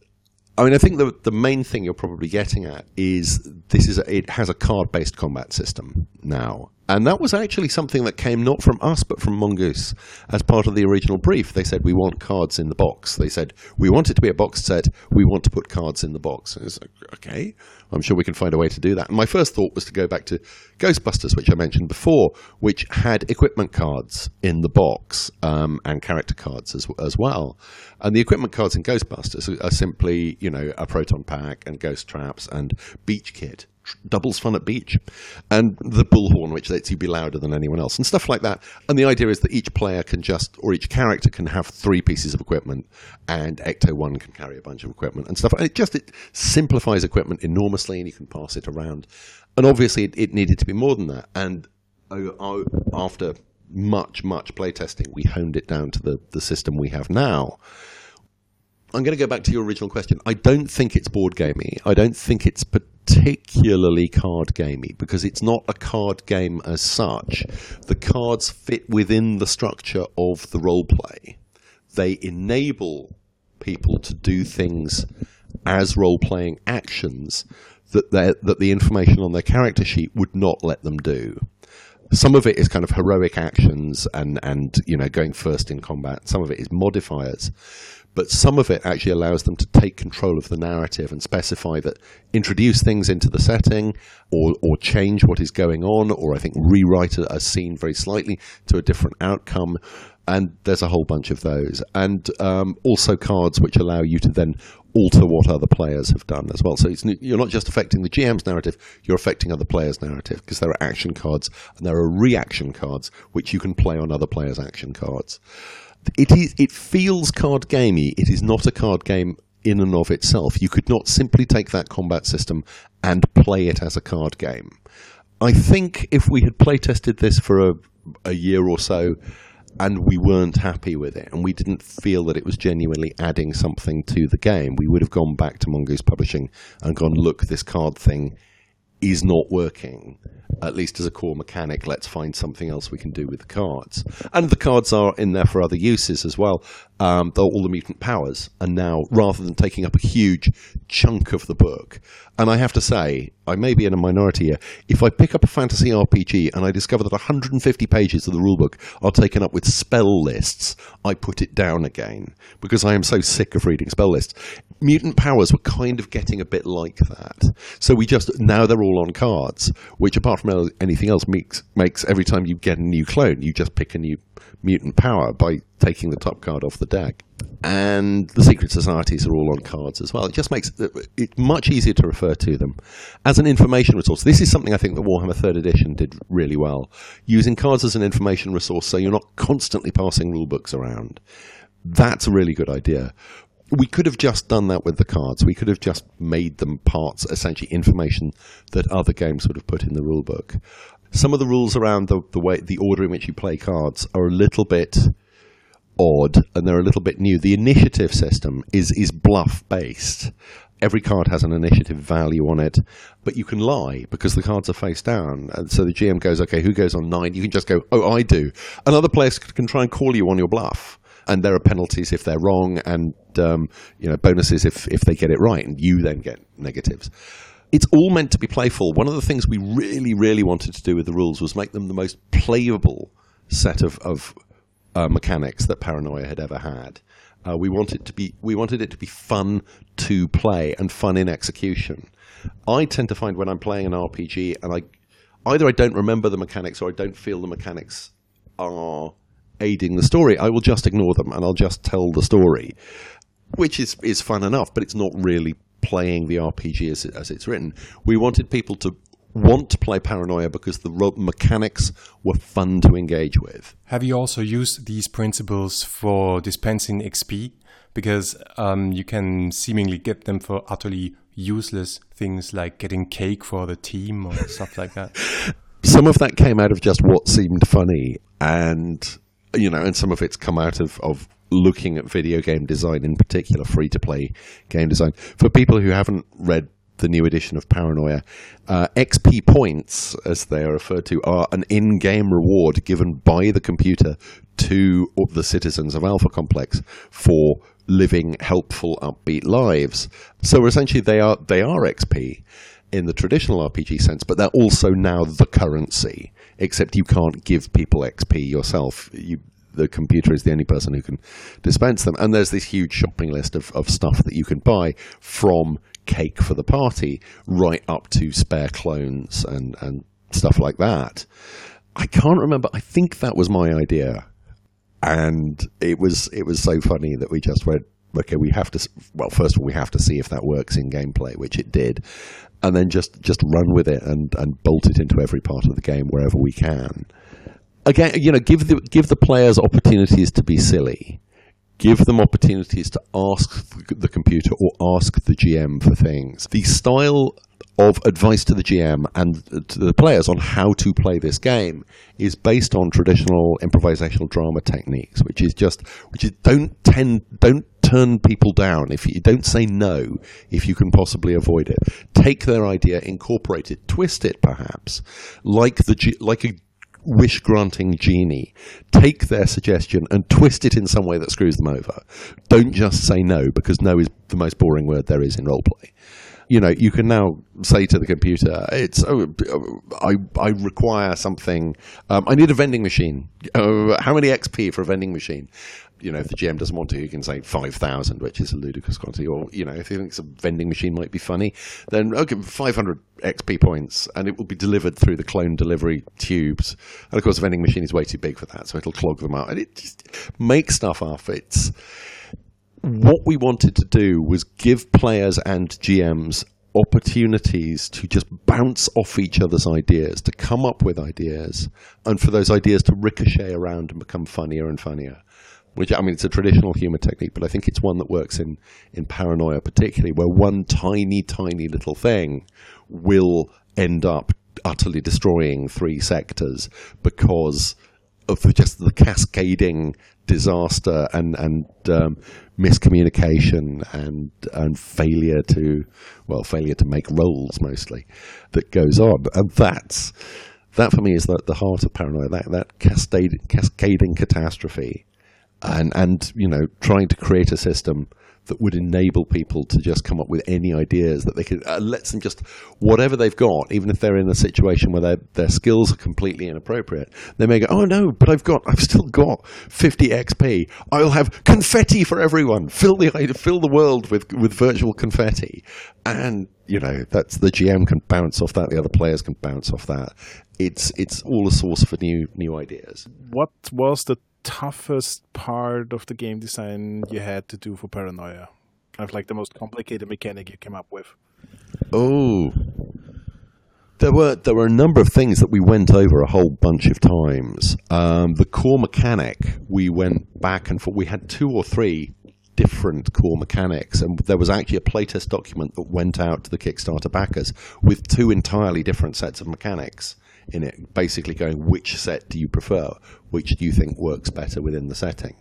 I mean, I think the the main thing you're probably getting at is this is a, it has a card based combat system now, and that was actually something that came not from us but from Mongoose as part of the original brief. They said we want cards in the box. They said we want it to be a box set. We want to put cards in the box. And it's like, okay, I'm sure we can find a way to do that. And my first thought was to go back to Ghostbusters, which I mentioned before, which had equipment cards in the box um, and character cards as as well. And the equipment cards in Ghostbusters are simply, you know, a proton pack and ghost traps and beach kit. Doubles fun at beach, and the bullhorn, which lets you be louder than anyone else, and stuff like that. And the idea is that each player can just, or each character can have three pieces of equipment, and Ecto One can carry a bunch of equipment and stuff. And it just it simplifies equipment enormously, and you can pass it around. And obviously, it, it needed to be more than that. And oh, oh, after much, much playtesting, we honed it down to the, the system we have now. I'm going to go back to your original question. I don't think it's board gamey. I don't think it's particularly card gamey because it's not a card game as such. The cards fit within the structure of the role play. They enable people to do things as role playing actions that that the information on their character sheet would not let them do. some of it is kind of heroic actions and and you know going first in combat. Some of it is modifiers, but some of it actually allows them to take control of the narrative and specify that introduce things into the setting or or change what is going on, or I think rewrite a, a scene very slightly to a different outcome and there's a whole bunch of those, and um, also cards which allow you to then alter what other players have done as well. So you're not just affecting the GM's narrative; you're affecting other players' narrative because there are action cards and there are reaction cards which you can play on other players' action cards. It is it feels card gamey. It is not a card game in and of itself. You could not simply take that combat system and play it as a card game. I think if we had play tested this for a, a year or so, and we weren't happy with it, and we didn't feel that it was genuinely adding something to the game, we would have gone back to Mongoose Publishing and gone, look, this card thing is not working. At least as a core mechanic, let's find something else we can do with the cards. And the cards are in there for other uses as well. Um, all the mutant powers are now, rather than taking up a huge chunk of the book, and I have to say, I may be in a minority here. If I pick up a fantasy RPG and I discover that 150 pages of the rulebook are taken up with spell lists, I put it down again because I am so sick of reading spell lists. Mutant powers were kind of getting a bit like that. So we just, now they're all on cards, which apart from anything else makes, makes every time you get a new clone, you just pick a new mutant power by taking the top card off the deck. And the secret societies are all on cards as well. It just makes it much easier to refer to them as an information resource. This is something I think that Warhammer 3rd Edition did really well. Using cards as an information resource so you're not constantly passing rulebooks around. That's a really good idea we could have just done that with the cards. We could have just made them parts, essentially information that other games would have put in the rulebook. Some of the rules around the, the way the order in which you play cards are a little bit odd and they're a little bit new. The initiative system is is bluff based. Every card has an initiative value on it, but you can lie because the cards are face down. And so the GM goes, okay, who goes on nine? You can just go, oh, I do. And other players can try and call you on your bluff and there are penalties if they're wrong, and um, you know bonuses if if they get it right, and you then get negatives. It's all meant to be playful. One of the things we really, really wanted to do with the rules was make them the most playable set of, of uh, mechanics that Paranoia had ever had. Uh, we wanted to be we wanted it to be fun to play and fun in execution. I tend to find when I'm playing an RPG and I either I don't remember the mechanics or I don't feel the mechanics are aiding the story, I will just ignore them and I'll just tell the story, which is is fun enough, but it's not really playing the RPG as, as it's written. We wanted people to want to play Paranoia because the mechanics were fun to engage with. Have you also used these principles for dispensing XP? Because um, you can seemingly get them for utterly useless things like getting cake for the team or stuff like that. Some of that came out of just what seemed funny, and you know, and some of it's come out of, of looking at video game design, in particular free to play game design. For people who haven't read the new edition of Paranoia, uh, XP points, as they are referred to, are an in game reward given by the computer to the citizens of Alpha Complex for living helpful, upbeat lives. So essentially, they are they are XP in the traditional RPG sense, but they're also now the currency. Except you can't give people XP yourself. You, the computer is the only person who can dispense them. And there's this huge shopping list of, of stuff that you can buy from cake for the party right up to spare clones and, and stuff like that. I can't remember. I think that was my idea. And it was it was so funny that we just went, okay, we have to. Well, first of all, we have to see if that works in gameplay, which it did, and then just just run with it and and bolt it into every part of the game wherever we can. Again, you know, give the give the players opportunities to be silly. Give them opportunities to ask the computer or ask the GM for things. The style of advice to the GM and to the players on how to play this game is based on traditional improvisational drama techniques, which is just which is don't tend don't turn people down if you don't say no if you can possibly avoid it. Take their idea, incorporate it, twist it perhaps, like the like a wish granting genie. Take their suggestion and twist it in some way that screws them over. Don't just say no because no is the most boring word there is in roleplay. You know, you can now say to the computer, "It's oh, I I require something. Um, I need a vending machine. Uh, how many XP for a vending machine?" You know, if the GM doesn't want to, you can say five thousand, which is a ludicrous quantity. Or you know, if he thinks a vending machine might be funny, then okay, five hundred XP points, and it will be delivered through the clone delivery tubes. And of course, the vending machine is way too big for that, so it'll clog them out, and it just makes stuff up. It's what we wanted to do was give players and GMs opportunities to just bounce off each other's ideas, to come up with ideas, and for those ideas to ricochet around and become funnier and funnier. Which I mean, it's a traditional humor technique, but I think it's one that works in in paranoia, particularly where one tiny, tiny little thing will end up utterly destroying three sectors because of just the cascading disaster and and um, miscommunication and and failure to well failure to make rolls mostly that goes on. And that's that for me is the, the heart of paranoia that that cascade, cascading catastrophe and and you know trying to create a system that would enable people to just come up with any ideas that they could uh, lets them just whatever they've got even if they're in a situation where their their skills are completely inappropriate they may go oh no but I've got I've still got 50 XP I'll have confetti for everyone. Fill the fill the world with with virtual confetti. And you know that's the GM can bounce off that. The other players can bounce off that. It's it's all a source for new new ideas. What was the toughest part of the game design you had to do for Paranoia? Kind of like the most complicated mechanic you came up with. Oh, there were there were a number of things that we went over a whole bunch of times. Um, the core mechanic we went back and forth. We had two or three different core mechanics, and there was actually a playtest document that went out to the Kickstarter backers with two entirely different sets of mechanics in it, basically going, which set do you prefer? Which do you think works better within the setting?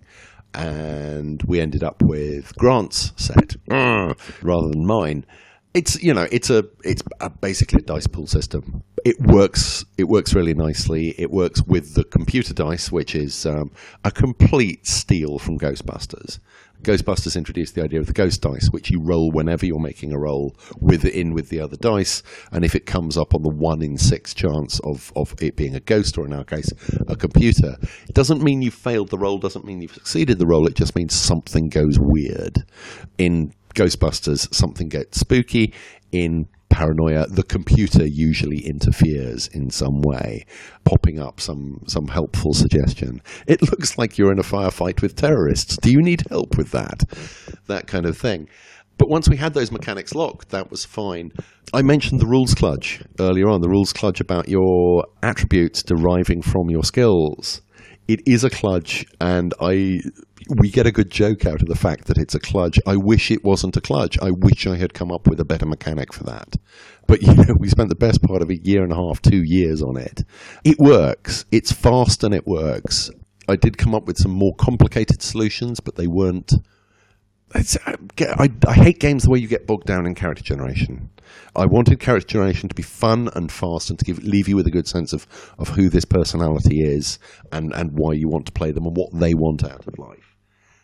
And we ended up with Grant's set rather than mine. It's you know it's a it's a, basically a dice pool system. It works it works really nicely. It works with the computer dice, which is um, a complete steal from Ghostbusters. Ghostbusters introduced the idea of the ghost dice, which you roll whenever you're making a roll with in with the other dice, and if it comes up on the one in six chance of, of it being a ghost, or in our case, a computer, it doesn't mean you failed the roll, doesn't mean you've succeeded the roll, it just means something goes weird. In Ghostbusters, something gets spooky. In paranoia, the computer usually interferes in some way, popping up some, some helpful suggestion. It looks like you're in a firefight with terrorists. Do you need help with that? That kind of thing. But once we had those mechanics locked, that was fine. I mentioned the rules kludge earlier on, the rules kludge about your attributes deriving from your skills. It is a kludge, and I we get a good joke out of the fact that it's a kludge. I wish it wasn't a kludge. I wish I had come up with a better mechanic for that. But you know, we spent the best part of a year and a half, two years on it. It works. It's fast and it works. I did come up with some more complicated solutions, but they weren't. I, I, hate games the way you get bogged down in character generation. I wanted character generation to be fun and fast and to give, leave you with a good sense of, of who this personality is and, and why you want to play them and what they want out of life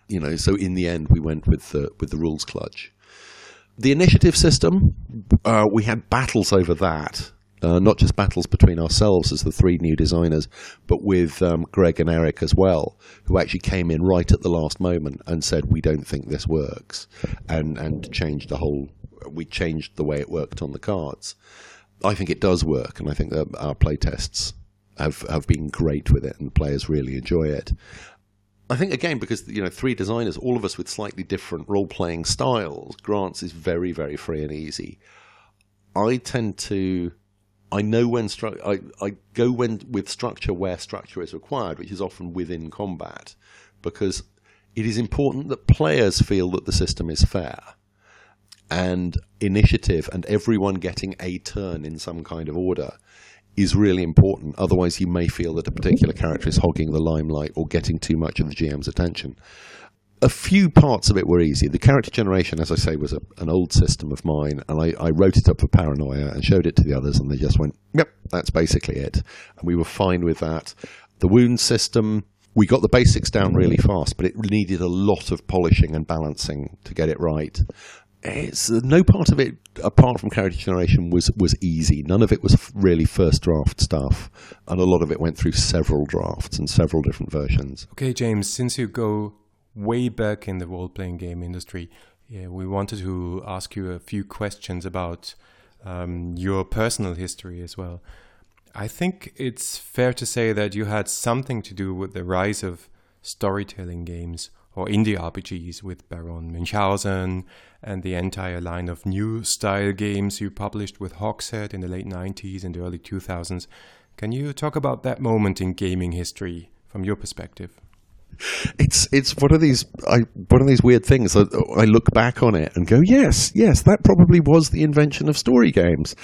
you know, so in the end, we went with the with the rules kludge. The initiative system, uh, we had battles over that. Uh, not just battles between ourselves as the three new designers, but with um, Greg and Eric as well, who actually came in right at the last moment and said, "We don't think this works," and and changed the whole. We changed the way it worked on the cards. I think it does work, and I think that our playtests have have been great with it, and players really enjoy it. I think again because you know three designers, all of us with slightly different role playing styles. Grant's is very very free and easy. I tend to, I know when stru- I I go when with structure where structure is required, which is often within combat, because it is important that players feel that the system is fair, and initiative and everyone getting a turn in some kind of order is really important. Otherwise, you may feel that a particular character is hogging the limelight or getting too much of the GM's attention. A few parts of it were easy. The character generation, as I say, was a, an old system of mine, and I, I, wrote it up for Paranoia and showed it to the others, and they just went, "Yep, that's basically it." And we were fine with that. The wound system, we got the basics down really mm-hmm. fast, but it needed a lot of polishing and balancing to get it right it's uh, no part of it apart from character generation was was easy. None of it was really first draft stuff, and a lot of it went through several drafts and several different versions. Okay, James, since you go way back in the role playing game industry, yeah, we wanted to ask you a few questions about um, your personal history as well. I think it's fair to say that you had something to do with the rise of storytelling games or indie RPGs with Baron Münchhausen and the entire line of new style games you published with Hogshead in the late 90s and early 2000s. Can you talk about that moment in gaming history from your perspective? It's it's one of these I, one of these weird things. I, I look back on it and go, yes, yes, that probably was the invention of story games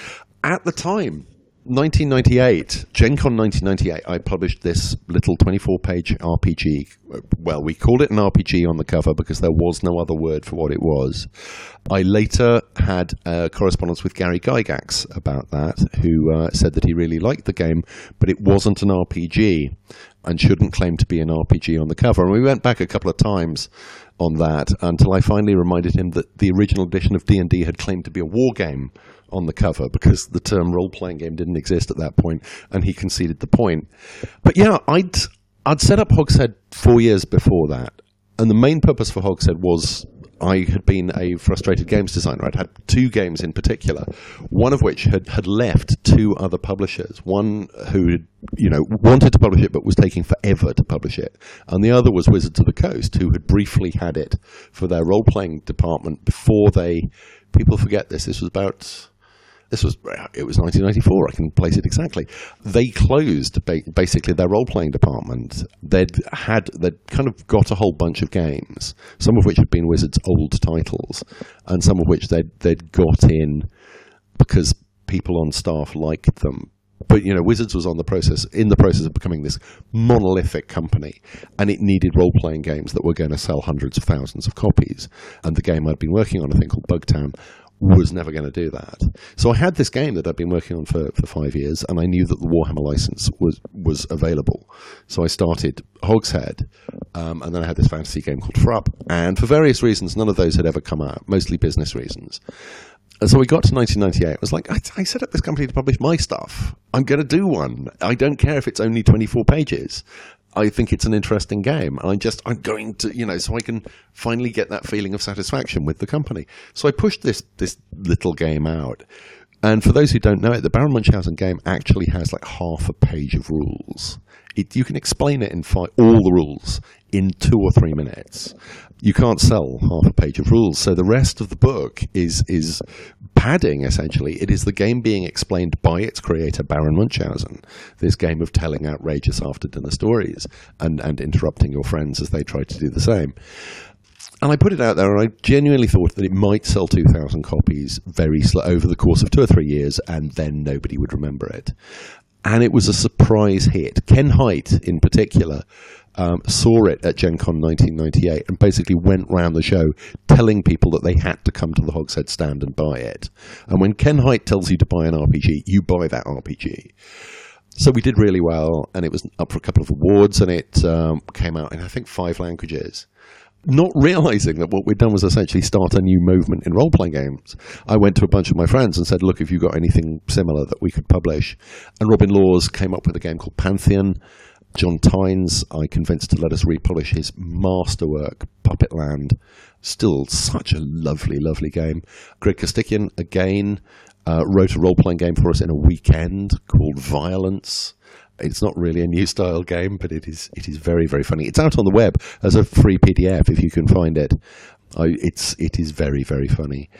at the time 1998, Gen Con 1998, I published this little 24 page RPG. Well, we called it an RPG on the cover because there was no other word for what it was. I later had a correspondence with Gary Gygax about that, who uh, said that he really liked the game, but it wasn't an RPG and shouldn't claim to be an RPG on the cover. And we went back a couple of times on that until I finally reminded him that the original edition of D&D had claimed to be a war game on the cover because the term role playing game didn't exist at that point, and he conceded the point. But yeah, I'd I'd set up Hogshead four years before that, and the main purpose for Hogshead was I had been a frustrated games designer. I'd had two games in particular, one of which had, had left two other publishers. One who you know, wanted to publish it but was taking forever to publish it. And the other was Wizards of the Coast, who had briefly had it for their role playing department before they. People forget this. This was about this was it was 1994. I can place it exactly. They closed basically their role playing department. They'd had they'd kind of got a whole bunch of games, some of which had been Wizards' old titles, and some of which they'd they'd got in because people on staff liked them but you know wizards was on the process in the process of becoming this monolithic company and it needed role-playing games that were going to sell hundreds of thousands of copies and the game i'd been working on a thing called bugtown was never going to do that. So I had this game that I'd been working on for, for five years, and I knew that the Warhammer license was was available. So I started Hogshead, um, and then I had this fantasy game called Frup. And for various reasons, none of those had ever come out, mostly business reasons. And so we got to 1998. I was like, I, I set up this company to publish my stuff. I'm going to do one. I don't care if it's only 24 pages. I think it's an interesting game. And I just I'm going to you know so I can finally get that feeling of satisfaction with the company. So I pushed this this little game out. And for those who don't know it, the Baron Munchausen game actually has like half a page of rules. It, you can explain it in five, all the rules in two or three minutes. You can't sell half a page of rules, so the rest of the book is is padding essentially. It is the game being explained by its creator, Baron Munchausen. This game of telling outrageous after dinner stories and and interrupting your friends as they try to do the same. And I put it out there, and I genuinely thought that it might sell 2,000 copies very slow over the course of two or three years, and then nobody would remember it and it was a surprise hit. Ken Hite, in particular, um, saw it at Gen Con 1998 and basically went round the show telling people that they had to come to the Hogshead stand and buy it. And when Ken Hite tells you to buy an RPG, you buy that RPG. So we did really well, and it was up for a couple of awards, and it um, came out in I think five languages not realizing that what we'd done was essentially start a new movement in role playing games. I went to a bunch of my friends and said, Look, if you've got anything similar that we could publish. And Robin Laws came up with a game called Pantheon. John Tynes, I convinced to let us repolish his masterwork, Puppetland. Still such a lovely, lovely game. Greg Costikyan, again, uh, wrote a role playing game for us in a weekend called Violence. It's not really a new style game, but it is it is very very funny. It's out on the web as a free PDF if you can find it. I, it's it is very very funny.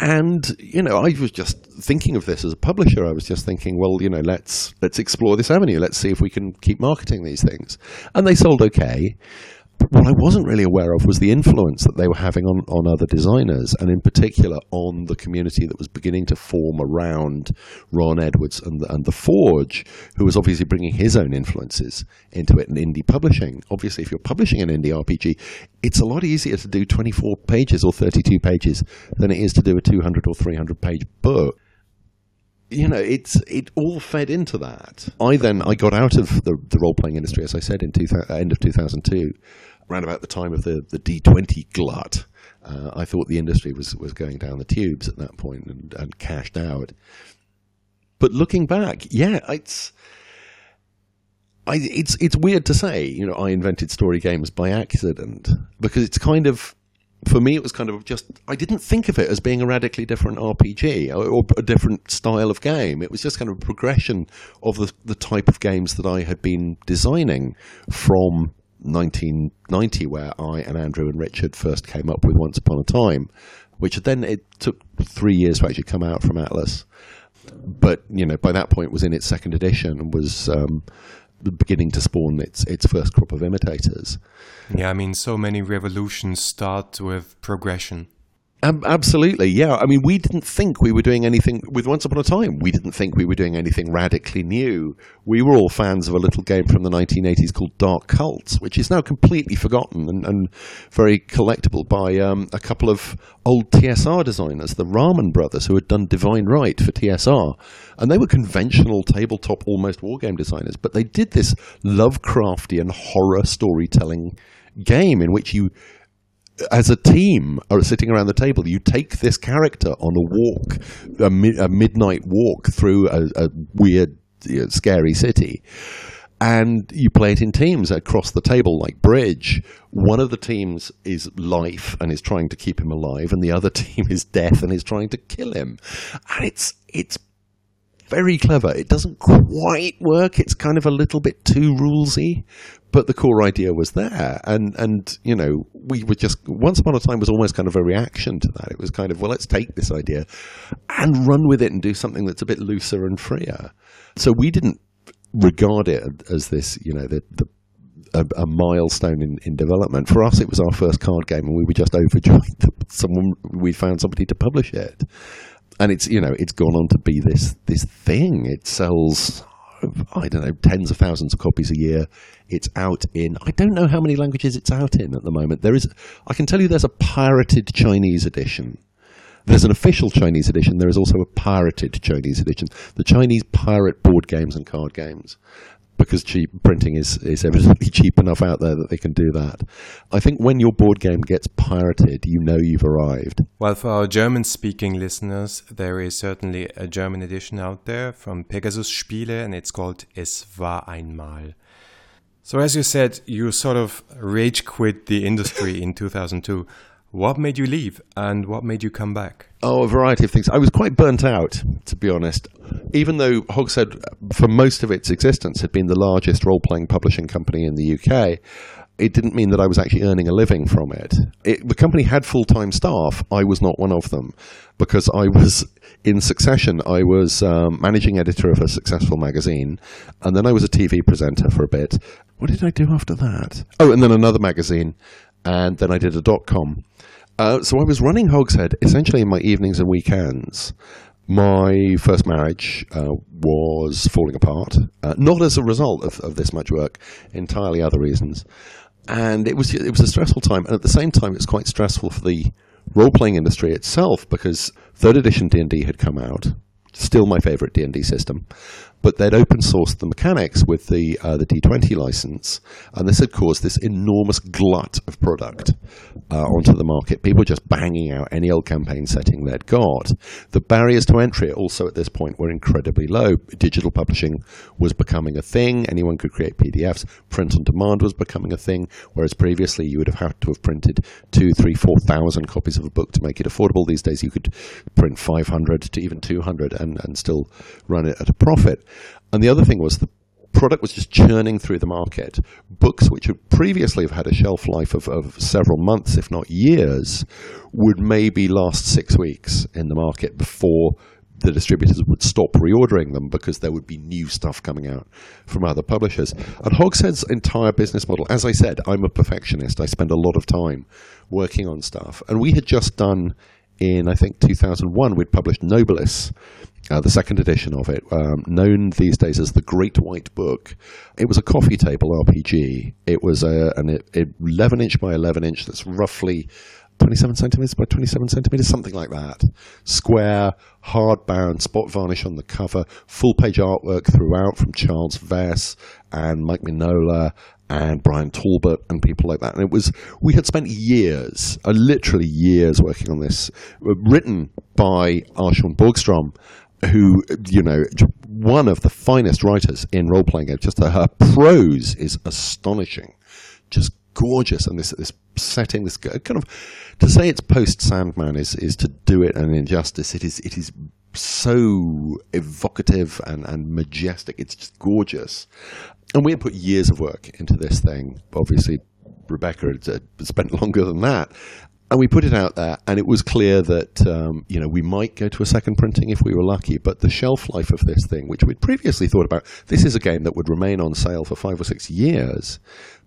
And you know, I was just thinking of this as a publisher. I was just thinking, well, you know, let's let's explore this avenue. Let's see if we can keep marketing these things. And they sold okay. But what I wasn't really aware of was the influence that they were having on, on other designers, and in particular on the community that was beginning to form around Ron Edwards and the, and the Forge, who was obviously bringing his own influences into it and indie publishing. Obviously, if you're publishing an indie RPG, it's a lot easier to do 24 pages or 32 pages than it is to do a 200 or 300 page book you know, it's it all fed into that. I then I got out of the, the role playing industry, as I said, in two, end of two thousand two, around about the time of the the D twenty glut. Uh, I thought the industry was was going down the tubes at that point and, and cashed out. But looking back, yeah, it's. I, it's it's weird to say, you know, I invented story games by accident because it's kind of for me, it was kind of just, I didn't think of it as being a radically different RPG or, a different style of game. It was just kind of a progression of the, the type of games that I had been designing from 1990, where I and Andrew and Richard first came up with Once Upon a Time, which then it took three years to actually come out from Atlas. But, you know, by that point was in its second edition and was um, beginning to spawn its its first crop of imitators. Yeah, I mean, so many revolutions start with progression. Absolutely, yeah. I mean, we didn't think we were doing anything with Once Upon a Time. We didn't think we were doing anything radically new. We were all fans of a little game from the 1980s called Dark Cults, which is now completely forgotten and, and very collectible by um, a couple of old TSR designers, the Rahman brothers, who had done Divine Right for TSR. And they were conventional tabletop, almost wargame designers, but they did this Lovecraftian horror storytelling game in which you as a team are sitting around the table, you take this character on a walk, a, mi- a midnight walk through a, a weird, you know, scary city. And you play it in teams across the table, like bridge. One of the teams is life and is trying to keep him alive, and the other team is death and is trying to kill him. And it's it's very clever. It doesn't quite work. It's kind of a little bit too rulesy, but the core idea was there. And and you know, we were just once upon a time was almost kind of a reaction to that. It was kind of well, let's take this idea and run with it and do something that's a bit looser and freer. So we didn't regard it as this, you know, the, the a, a, milestone in, in development. For us, it was our first card game, and we were just overjoyed that someone we found somebody to publish it and it's you know it's gone on to be this this thing. It sells I don't know tens of thousands of copies a year. It's out in I don't know how many languages it's out in at the moment. There is I can tell you there's a pirated Chinese edition. There's an official Chinese edition. There is also a pirated Chinese edition. The Chinese pirate board games and card games because cheap printing is, is evidently cheap enough out there that they can do that. I think when your board game gets pirated, you know you've arrived. Well, for our German speaking listeners, there is certainly a German edition out there from Pegasus Spiele, and it's called Es war einmal. So, as you said, you sort of rage quit the industry in 2002. What made you leave and what made you come back? Oh, a variety of things. I was quite burnt out, to be honest. Even though Hogshead, for most of its existence, had been the largest role playing publishing company in the UK, it didn't mean that I was actually earning a living from it. it the company had full time staff. I was not one of them because I was in succession. I was um, managing editor of a successful magazine, and then I was a TV presenter for a bit. What did I do after that? Oh, and then another magazine, and then I did a dot com. Uh, so I was running Hogshead essentially in my evenings and weekends. My first marriage uh, was falling apart, uh, not as a result of, of this much work, entirely other reasons. And it was it was a stressful time, and at the same time, it's quite stressful for the role playing industry itself because third edition D and D had come out, still my favorite D and D system, but they'd open sourced the mechanics with the uh, the D20 license, and this had caused this enormous glut of product uh, onto the market. People just banging out any old campaign setting they'd got. The barriers to entry also at this point were incredibly low. Digital publishing was becoming a thing. Anyone could create PDFs. Print on demand was becoming a thing, whereas previously you would have had to have printed two, three, four thousand copies of a book to make it affordable. These days you could print 500 to even 200 and, and still run it at a profit. And the other thing was the product was just churning through the market. Books which would previously have had a shelf life of, of several months, if not years, would maybe last six weeks in the market before the distributors would stop reordering them because there would be new stuff coming out from other publishers. And Hogshead's entire business model, as I said, I'm a perfectionist. I spend a lot of time working on stuff. And we had just done in, I think, 2001, we'd published Nobilis, uh, the second edition of it, um, known these days as the Great White Book. It was a coffee table RPG. It was a, an 11 inch by 11 inch that's roughly 27 centimeters by 27 centimeters, something like that. Square, hardbound, spot varnish on the cover, full page artwork throughout from Charles Vess and Mike Mignola and Bryan Talbot and people like that. And it was, we had spent years, uh, literally years working on this, uh, written by R. Sean Borgstrom, who, you know, one of the finest writers in role playing games. Just her prose is astonishing. Just gorgeous. And this, this setting, this kind of, to say it's post Sandman is, is to do it an injustice. It is, it is so evocative and, and majestic. It's just gorgeous. And we had put years of work into this thing. Obviously, Rebecca had spent longer than that. And we put it out there, and it was clear that um, you know we might go to a second printing if we were lucky. But the shelf life of this thing, which we'd previously thought about, this is a game that would remain on sale for five or six years.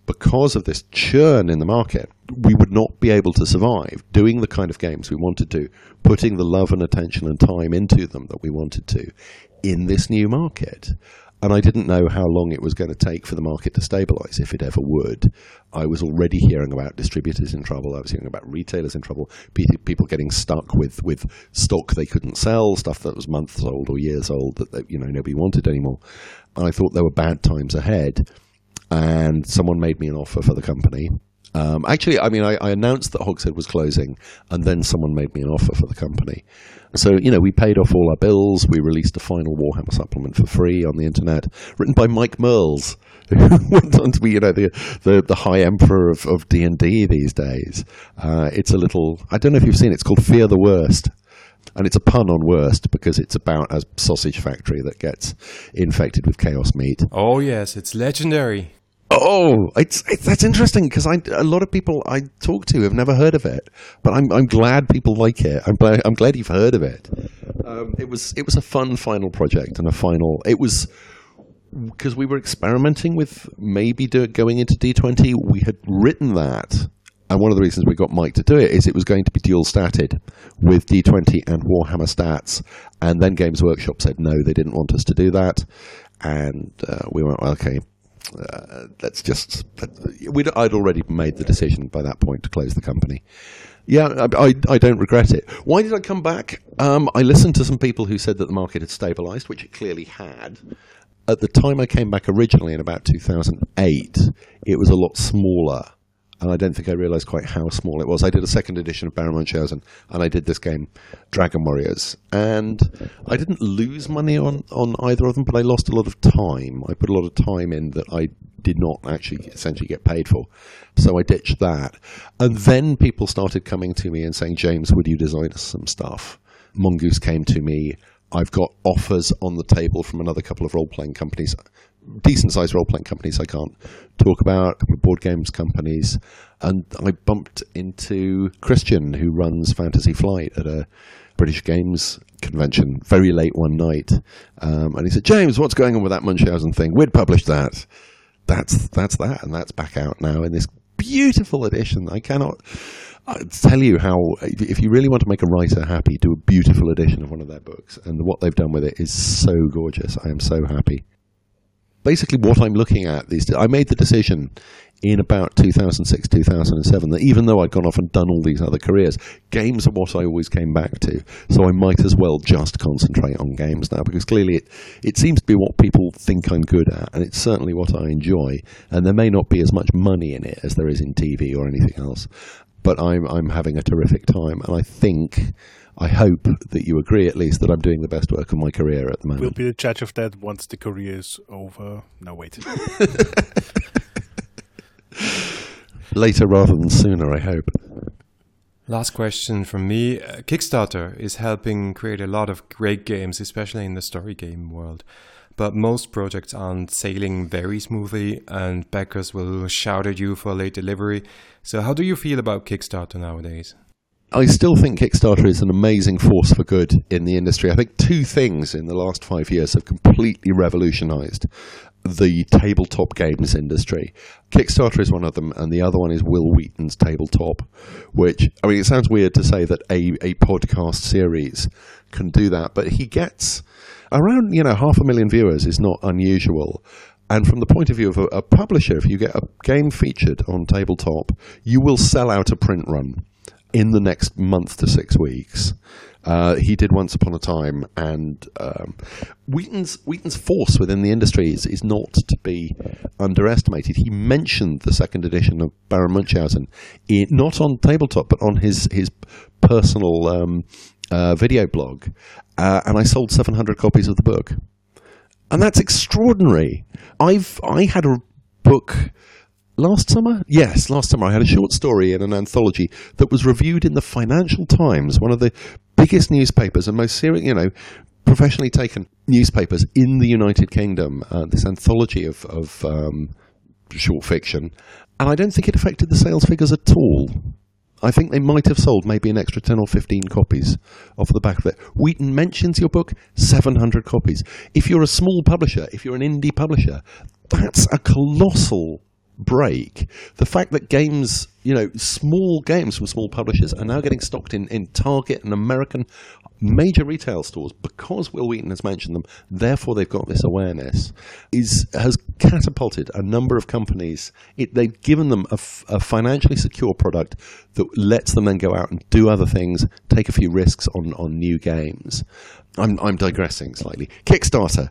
Because of this churn in the market, we would not be able to survive doing the kind of games we wanted to, putting the love and attention and time into them that we wanted to in this new market and I didn't know how long it was going to take for the market to stabilize, if it ever would. I was already hearing about distributors in trouble. I was hearing about retailers in trouble, people getting stuck with, with stock they couldn't sell, stuff that was months old or years old that you know nobody wanted anymore. And I thought there were bad times ahead. And someone made me an offer for the company. Um, actually, I mean, I, I announced that Hogshead was closing, and then someone made me an offer for the company. So, you know, we paid off all our bills. We released a final Warhammer supplement for free on the internet, written by Mike Mearls, who went on to be, you know, the the, the high emperor of, of D&D these days. Uh, it's a little, I don't know if you've seen it, it's called Fear the Worst. And it's a pun on worst because it's about a sausage factory that gets infected with chaos meat. Oh, yes, it's legendary. Oh, it's, it's that's interesting because I a lot of people I talk to have never heard of it, but I'm I'm glad people like it. I'm glad I'm glad you've heard of it. Um, it was it was a fun final project and a final. It was because we were experimenting with maybe do, going into D20. We had written that, and one of the reasons we got Mike to do it is it was going to be dual statted with D20 and Warhammer stats. And then Games Workshop said no, they didn't want us to do that, and uh, we went okay uh, let's just. We'd, I'd already made the decision by that point to close the company. Yeah, I, I, don't regret it. Why did I come back? Um, I listened to some people who said that the market had stabilized, which it clearly had. At the time I came back originally in about 2008, it was a lot smaller and I don't think I realized quite how small it was. I did a second edition of Baron Munchausen, and I did this game, Dragon Warriors, and I didn't lose money on, on either of them, but I lost a lot of time. I put a lot of time in that I did not actually essentially get paid for, so I ditched that. And then people started coming to me and saying, James, would you design us some stuff? Mongoose came to me. I've got offers on the table from another couple of role playing companies decent sized role playing companies I can't talk about, a couple of board games companies. And I bumped into Christian, who runs Fantasy Flight at a British Games convention very late one night. Um, and he said, James, what's going on with that Munchausen thing? We'd published that. That's, that's that. And that's back out now in this beautiful edition. I cannot I tell you how, if you really want to make a writer happy, do a beautiful edition of one of their books. And what they've done with it is so gorgeous. I am so happy basically what I'm looking at these days. I made the decision in about 2006, 2007 that even though I'd gone off and done all these other careers, games are what I always came back to. So I might as well just concentrate on games now because clearly it, it seems to be what people think I'm good at, and it's certainly what I enjoy. And there may not be as much money in it as there is in TV or anything else, but I'm I'm having a terrific time, and I think I hope that you agree, at least, that I'm doing the best work of my career at the moment. We'll be the judge of that once the career is over. No, wait. Later rather than sooner, I hope. Last question from me. Uh, Kickstarter is helping create a lot of great games, especially in the story game world. But most projects aren't sailing very smoothly, and backers will shout at you for late delivery. So, how do you feel about Kickstarter nowadays? I still think Kickstarter is an amazing force for good in the industry. I think two things in the last five years have completely revolutionized the tabletop games industry. Kickstarter is one of them, and the other one is Wil Wheaton's Tabletop, which, I mean, it sounds weird to say that a, a podcast series can do that, but he gets around, you know, half a million viewers is not unusual. And from the point of view of a, a publisher, if you get a game featured on tabletop, you will sell out a print run in the next month to six weeks. Uh, he did Once Upon a Time, and um, Wheaton's Wheaton's force within the industry is, is not to be underestimated. He mentioned the second edition of Baron Munchausen, in, not on tabletop, but on his his personal um, uh, video blog, uh, and I sold 700 copies of the book, and that's extraordinary. I've I had a book last summer? Yes, last summer I had a short story in an anthology that was reviewed in the Financial Times, one of the biggest newspapers and most serious, you know, professionally taken newspapers in the United Kingdom. Uh, this anthology of, of um, short fiction, and I don't think it affected the sales figures at all. I think they might have sold maybe an extra 10 or 15 copies off the back of it. Wheaton mentions your book, 700 copies. If you're a small publisher, if you're an indie publisher, that's a colossal break. The fact that games, you know, small games from small publishers are now getting stocked in, in Target and American major retail stores because Wil Wheaton has mentioned them, therefore they've got this awareness, is has catapulted a number of companies. It, they've given them a, f- a financially secure product that lets them then go out and do other things, take a few risks on, on new games. I'm, I'm digressing slightly. Kickstarter.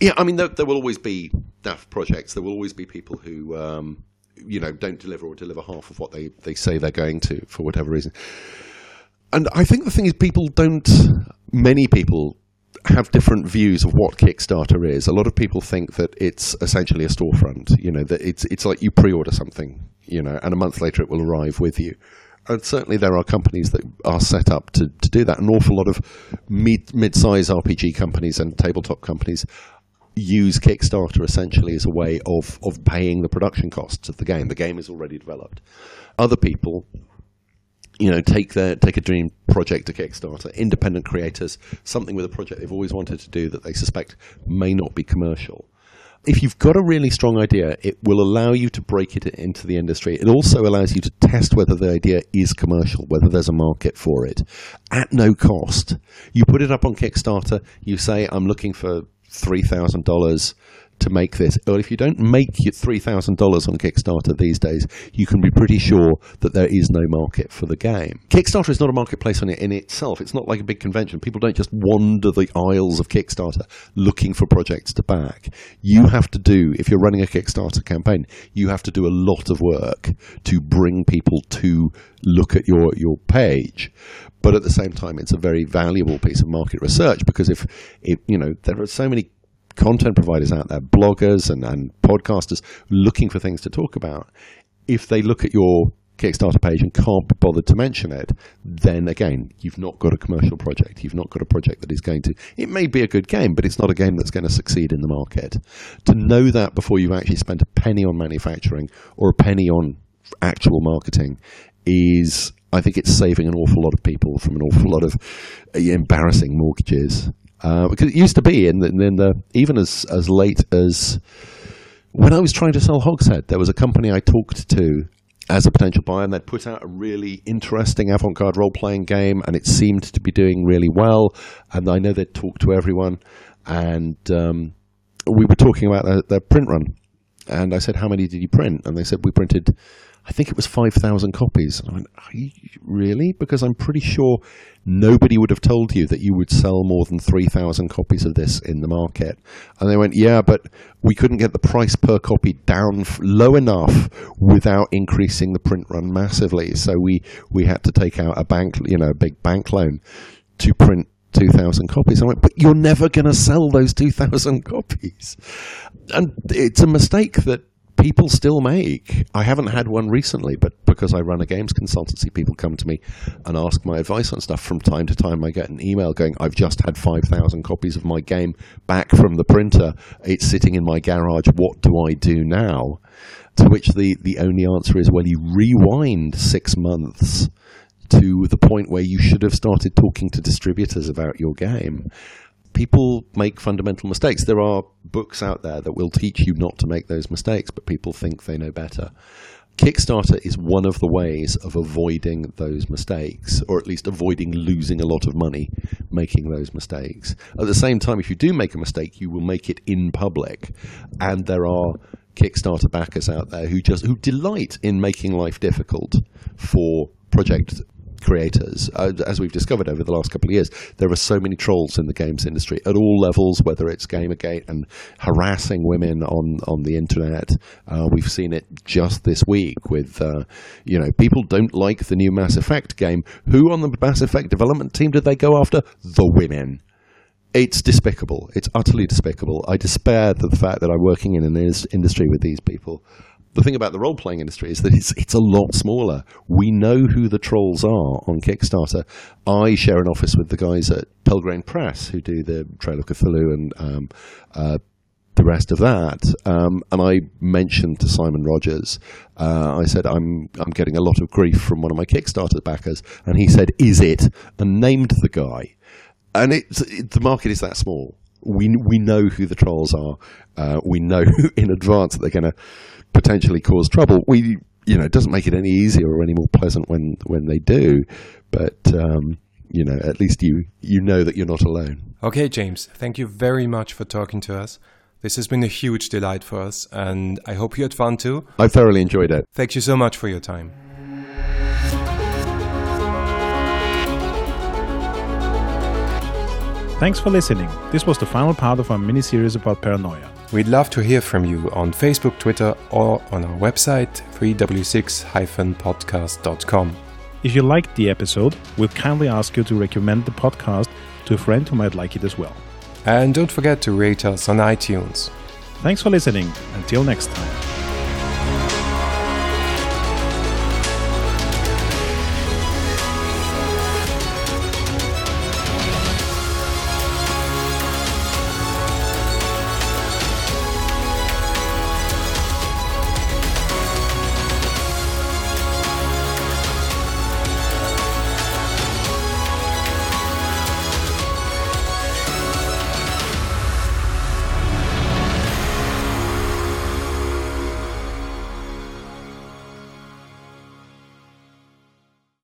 Yeah, I mean, there, there will always be daft projects. There will always be people who, um, you know, don't deliver or deliver half of what they, they say they're going to for whatever reason. And I think the thing is, people don't, many people have different views of what Kickstarter is. A lot of people think that it's essentially a storefront, you know, that it's, it's like you pre order something, you know, and a month later it will arrive with you and certainly there are companies that are set up to, to do that. An awful lot of mid mid-size RPG companies and tabletop companies use Kickstarter essentially as a way of of paying the production costs of the game. The game is already developed. Other people you know, take their take a dream project to Kickstarter, independent creators, something with a project they've always wanted to do that they suspect may not be commercial if you've got a really strong idea, it will allow you to break it into the industry. It also allows you to test whether the idea is commercial, whether there's a market for it at no cost. You put it up on Kickstarter, you say, I'm looking for $3,000 to make this. Or if you don't make your $3,000 on Kickstarter these days, you can be pretty sure that there is no market for the game. Kickstarter is not a marketplace on it, in itself. It's not like a big convention. People don't just wander the aisles of Kickstarter looking for projects to back. You have to do, if you're running a Kickstarter campaign, you have to do a lot of work to bring people to look at your, your page but at the same time, it's a very valuable piece of market research because if, if you know there are so many content providers out there, bloggers and, and podcasters looking for things to talk about, if they look at your Kickstarter page and can't be bothered to mention it, then again, you've not got a commercial project. You've not got a project that is going to. It may be a good game, but it's not a game that's going to succeed in the market. To know that before you've actually spent a penny on manufacturing or a penny on actual marketing is, I think, it's saving an awful lot of people from an awful lot of uh, embarrassing mortgages uh, because it used to be, and then the, even as as late as when I was trying to sell Hogshead, there was a company I talked to as a potential buyer, and they'd put out a really interesting avant-garde role-playing game, and it seemed to be doing really well. And I know they'd talked to everyone, and um, we were talking about their, their print run. And I said, "How many did you print?" And they said, "We printed." I think it was 5,000 copies. And I went, really? Because I'm pretty sure nobody would have told you that you would sell more than 3,000 copies of this in the market. And they went, yeah, but we couldn't get the price per copy down low enough without increasing the print run massively. So we, we had to take out a bank, you know, a big bank loan to print 2,000 copies. I went, but you're never going to sell those 2,000 copies. And it's a mistake that people still make. I haven't had one recently, but because I run a games consultancy, people come to me and ask my advice on stuff from time to time. I get an email going, I've just had 5,000 copies of my game back from the printer. It's sitting in my garage. What do I do now? To which the, the only answer is, well, you rewind six months to the point where you should have started talking to distributors about your game people make fundamental mistakes. There are books out there that will teach you not to make those mistakes, but people think they know better. Kickstarter is one of the ways of avoiding those mistakes, or at least avoiding losing a lot of money making those mistakes. At the same time, if you do make a mistake, you will make it in public. And there are Kickstarter backers out there who just who delight in making life difficult for project creators. Uh, as we've discovered over the last couple of years, there are so many trolls in the games industry at all levels, whether it's Gamergate and harassing women on, on the internet. Uh, we've seen it just this week with, uh, you know, people don't like the new Mass Effect game. Who on the Mass Effect development team did they go after? The women it's despicable. It's utterly despicable. I despair the fact that I'm working in an industry with these people the thing about the role playing industry is that it's it's a lot smaller. We know who the trolls are on Kickstarter. I share an office with the guys at Pelgrane Press who do the Trail of Cthulhu and um, uh, the rest of that. Um, and I mentioned to Simon Rogers, uh, I said I'm I'm getting a lot of grief from one of my Kickstarter backers, and he said, "Is it?" and named the guy. And it's it, the market is that small. We we know who the trolls are. Uh, we know in advance that they're going to potentially cause trouble. We, you know, it doesn't make it any easier or any more pleasant when when they do, but. Um, you know, at least you you know that you're not alone. Okay, James, thank you very much for talking to us. This has been a huge delight for us, and I hope you had fun too. I thoroughly enjoyed it. Thank you so much for your time. Thanks for listening. This was the final part of our mini series about paranoia. We'd love to hear from you on Facebook, Twitter, or on our website, 3w6-podcast.com. If you liked the episode, we'd kindly ask you to recommend the podcast to a friend who might like it as well. And don't forget to rate us on iTunes. Thanks for listening. Until next time.